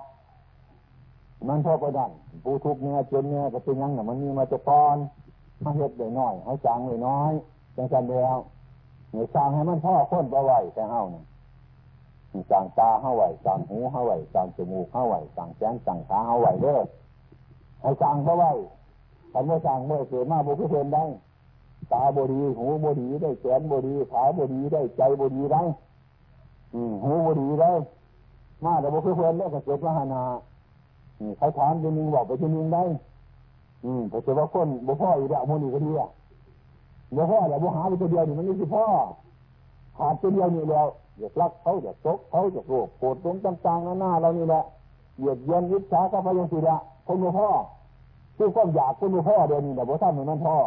มันพอประดันผู้ทุกเนี่ยจนเนี่ยก็เป็นยังเนี่ยมันมีมาจะปอนมาเฮ็ดได้น้อยให้จางเลยน้อยจังกันแล้วเนี่ยสร้างให้มันพ่อคนประไว้แต่เฮาเนี่ย สร้างตาเฮาไว้สร้างหูเฮาไว้สร้างจมูกเฮาไว้สร้างแขนสร้างขาเฮาไว้เด้อให้สร้างประไว้ถ้าเมื่สร้างเมื่อเกิดมาบุคคลได้ ตาบดีหูบดีได้แขนบดีขาบดีได้ใจบดีได้หูบดีได้ มาแต่บุคคลแล้วก็เกิดมหานาเขาถามจะนึงบอกไปจะนึงได้ อืมแต่ว่าคนบุพ่ออยู่แล้วมันอีกก็ดีอะบุพ่อแล้วบุหาไปตัวเดียวนี่มันนี่คือพ่อขาดตัวเดียวนี่แล้ว อยากรักเขาอยากตกเขาอยากโกรธโกรธตรงต่างๆหน้าเรานี่แหละเหยียดเยียนยิบช้าก็พยังสิละคนบุพ่อคือความอยากคนบุพ่อเดียวนี่แต่บุท่านเหมือนมันพ่อ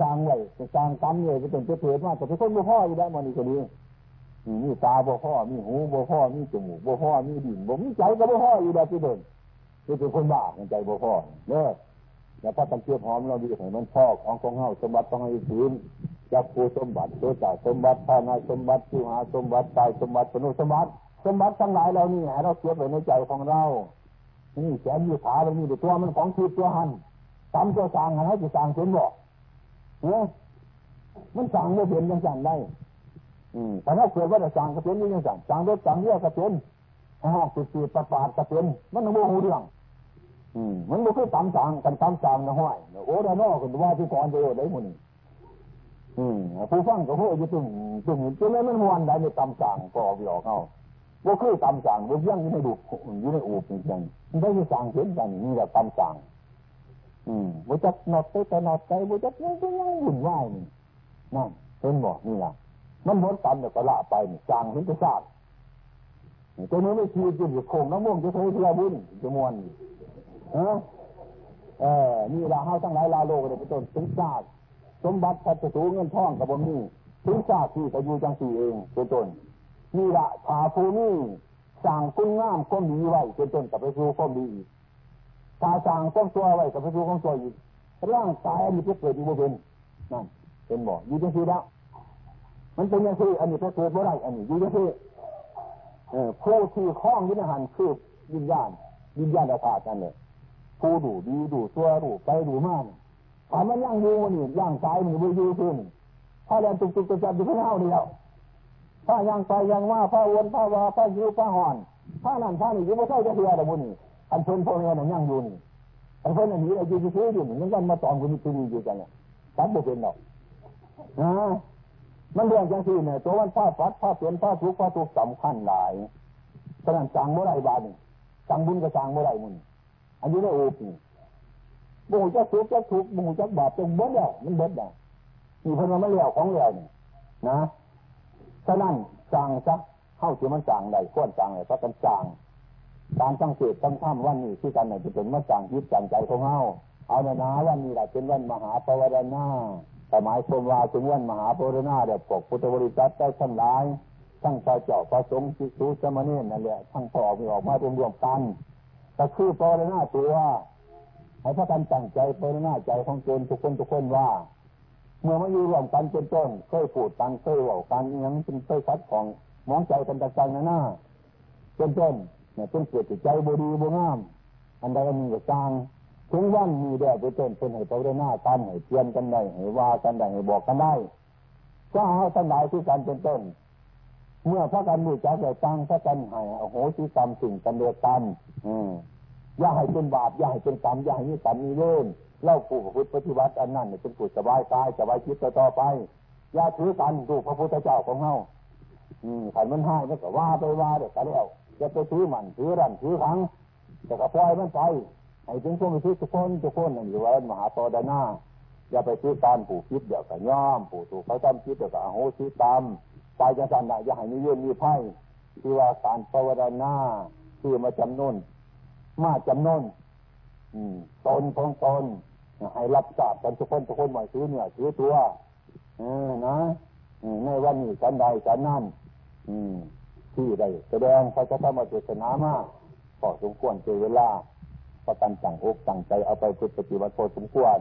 สร้างไว้สร้างกรรมเลยจะเป็นเพื่อนมาแต่เป็นคนบุพ่ออยู่แล้วมันนี่ก็ดีมีตาบุพ่อมีหูบุพ่อมีจมูกบุพ่อมีดินบุมีใจก็บุพ่ออยู่แล้วที่เดินคือเป็นคนบ้าใจบุพ่อเนอะ แล้วพระตังเกียบหอมเราดีเห็นมันพ่อของของเฮาสมบัติต้องให้ถืนจักภูสมบัติโสจ่าสมบัติภายในสมบัติชิวหาสมบัติตายสมบัติสนุสมบัติ สมบัติทั้งหลายเรานี่เราเก็บไว้ในใจของเรา นี่แขนมีขาเรานี่ตัวมันของทิพย์ตัวหันตามตัวสร้างอะไรจะสร้างเป็นบ่เนีมันสร้างไม่เป็นยังสั่งได้ อืมแต่ถ้าเกิดว่าจะสร้างก็เป็นยังสั่งสร้างรถสร้างเรือก็เป็นห้องสุดประปาดก็เป็นมันต้องโมโหเรื่อง มันไม่คือตามสั่งกันตามสั่งนะห้อยโอ้ดานอกันว่าที่ก่อนจะโอ้ได้หมดนี่อืมผู้ฟังก็พูดอยู่ตึงตึงจนแล้วมันมวนได้ในตามสั่งก็ออกหยอกเอาว่คือตามสั่งว่ายังอยู่ในดูอยู่ในอูบจริงๆมันได้ยังสั่งเห็นกันนี่แหละตามสั่งอืมบุจักนอดไปแต่นอดใจบุจักยังก็ยังวุ่นวายนี่นั่นเป็นบอกนี่ล่ะมันหมดกันเดี๋ยวก็ละไปนี่สั่งเห็นจะทราบตัวนี้ไม่ชีวิตอยู่โคงน้ำม่วงจะใช้เพื่อบุญจะมวน ฮะเออนี่ละเฮาทั้งหลายลาโลกเลยเป็นต้นถึงศาตร์สมบัติพัฒสูเงินทองกับบ่มีถึงศาตร์ที่ก็อยู่จังสี่เองเป็นต้นนี่ละชาภูมิสั่งคุณงามก้มดีไว้เป็นต้นกับไปสู่ก้มดีอีกตาสั่งก้มตัวไว้กับไปสู่ก้มตัวอีกร่างกายอันนี้เกิดอยู่บนเป็นนั่นเป็นบ่อยู่จังสี่แล้วมันเป็นยังไงอันนี้เกิดบ่ได้อันนี้อยู่จังสี่ผู้ที่คล้องยินหันคือวิญญาณวิญญาณอาภากันเลย ผู้ดูดีดูตัวดูไปดูมากถามมันย่างดูนี่ย่างตายมันบูยูขึ้นถ้าเรียนตุกตุกจะจับอยู่ข้างเท้าเดียวถ้าย่างไปย่างมาผ้าวนผ้าวาผ้ายิ้วผ้าห่อนผ้านั่นผ้านี่ยังไม่ใช่จะเทียร์แต่บุญนี่อันเพิ่นพ่อแม่เนี่ยย่างอยู่นี่อันเพิ่นอันนี้เราอยู่ที่ซื้ออยู่นี่ยังกันมาตอนคนนี้ตุนีอยู่กันเนี่ยตัดบุเป็นดอกนะมันเรื่องจังสี่เนี่ยตัววันผ้าฟัดผ้าเปลี่ยนผ้าทุกผ้าทุกสำคัญหลายฉะนั้นจังเมื่อไรบาดนี่จังบุญก็จังเมื่อไรมุน อันนี้ได้โอปีบูจักทุกจักทุกบูจักบาปจงเบิดแล้วมันเบิดแล้วมีพิ่นมาไม่เลี้ยวของเลี้ยวนี่นะฉะนั้นจังซะเข้าถึงมันจังได้ข้วนจังเลยเพราะกันจังการสังเกตตั้งท่ามวันนี้ที่กันไหนจะเป็นมาจังยึดจังใจของเฮาเอาเนาะวันนี้แหละเป็นวันมหาปวารณาแต่หมายความว่าถึงวันมหาปวารณาเดี๋ยวปกพุทธบริษัทได้ชั้นหลายทั้งพระเจ้าพระสงฆ์สิสุสมณีนั่นแหละทั้งพ่อมีออกมารวมรวมกัน ก็คือปรณาตัวให้พระกันตั้งใจปรณาใจของตนทุกคนทุกคนว่า เมื่อมาอยู่รวมกันเป็นต้นเคยพูดกันเคยว่ากันยังเป็นเคยคัดของมองใจกันต่างๆนั่นน่ะเป็นต้นเนี่ยเป็นเกิดใจบดีบงามอันใดมีก็สร้างถึงวันมีแดดเป็นต้นเป็นให้ปรณากันให้เตือนกันได้ให้ว่ากันได้ให้บอกกันได้ก็เอาทั้งหลายที่กันเป็นต้น เมื่อพระกันมูจักแต่ตั้งพระกันให้โหสิกรรมสิ่งกันเดียวกันอืมอย่าให้เป็นบาปอย่าให้เป็นกรรมอย่าให้มีกรรมมีเล่นเล่าปู่พระพุทธปฏิบัติอันนั้นเป็นกุศสบายกายสบายจิตต่อไปอย่าถือกันดูพระพุทธเจ้าของเฮาอืมขันมันให้มันก็ว่าไปว่าเดี๋ยวก็แล้วจะไปถือมันถือรันถือขังจะก็ปล่อยมันไปให้ถึงพวกมีทุกคนทุกคนนั่นอยู่ว่ามหาโตดานาอย่าไปถือการผูกคิดเดี๋ยวก็ย่อมผูกถูกเขาทำคิดเดี๋ยวก็โหสิกรรม ตายจะสันได้อย่าให้มีเยื่อมีไพ่ที่ว่าการภาวนาคือมาจำนวนมาจำนวนตนของตนให้รับทราบกันทุกคนทุกคนหมายถือเนี่ยถือตัวอนะในวันนี้ฉันใดฉันนั่นที่ใดแสดงพระธรรมเทศนามาพอสมควรเจเวลาประกันสั่งอกสั่งใจเอาไปปฏิบัติพอสมควร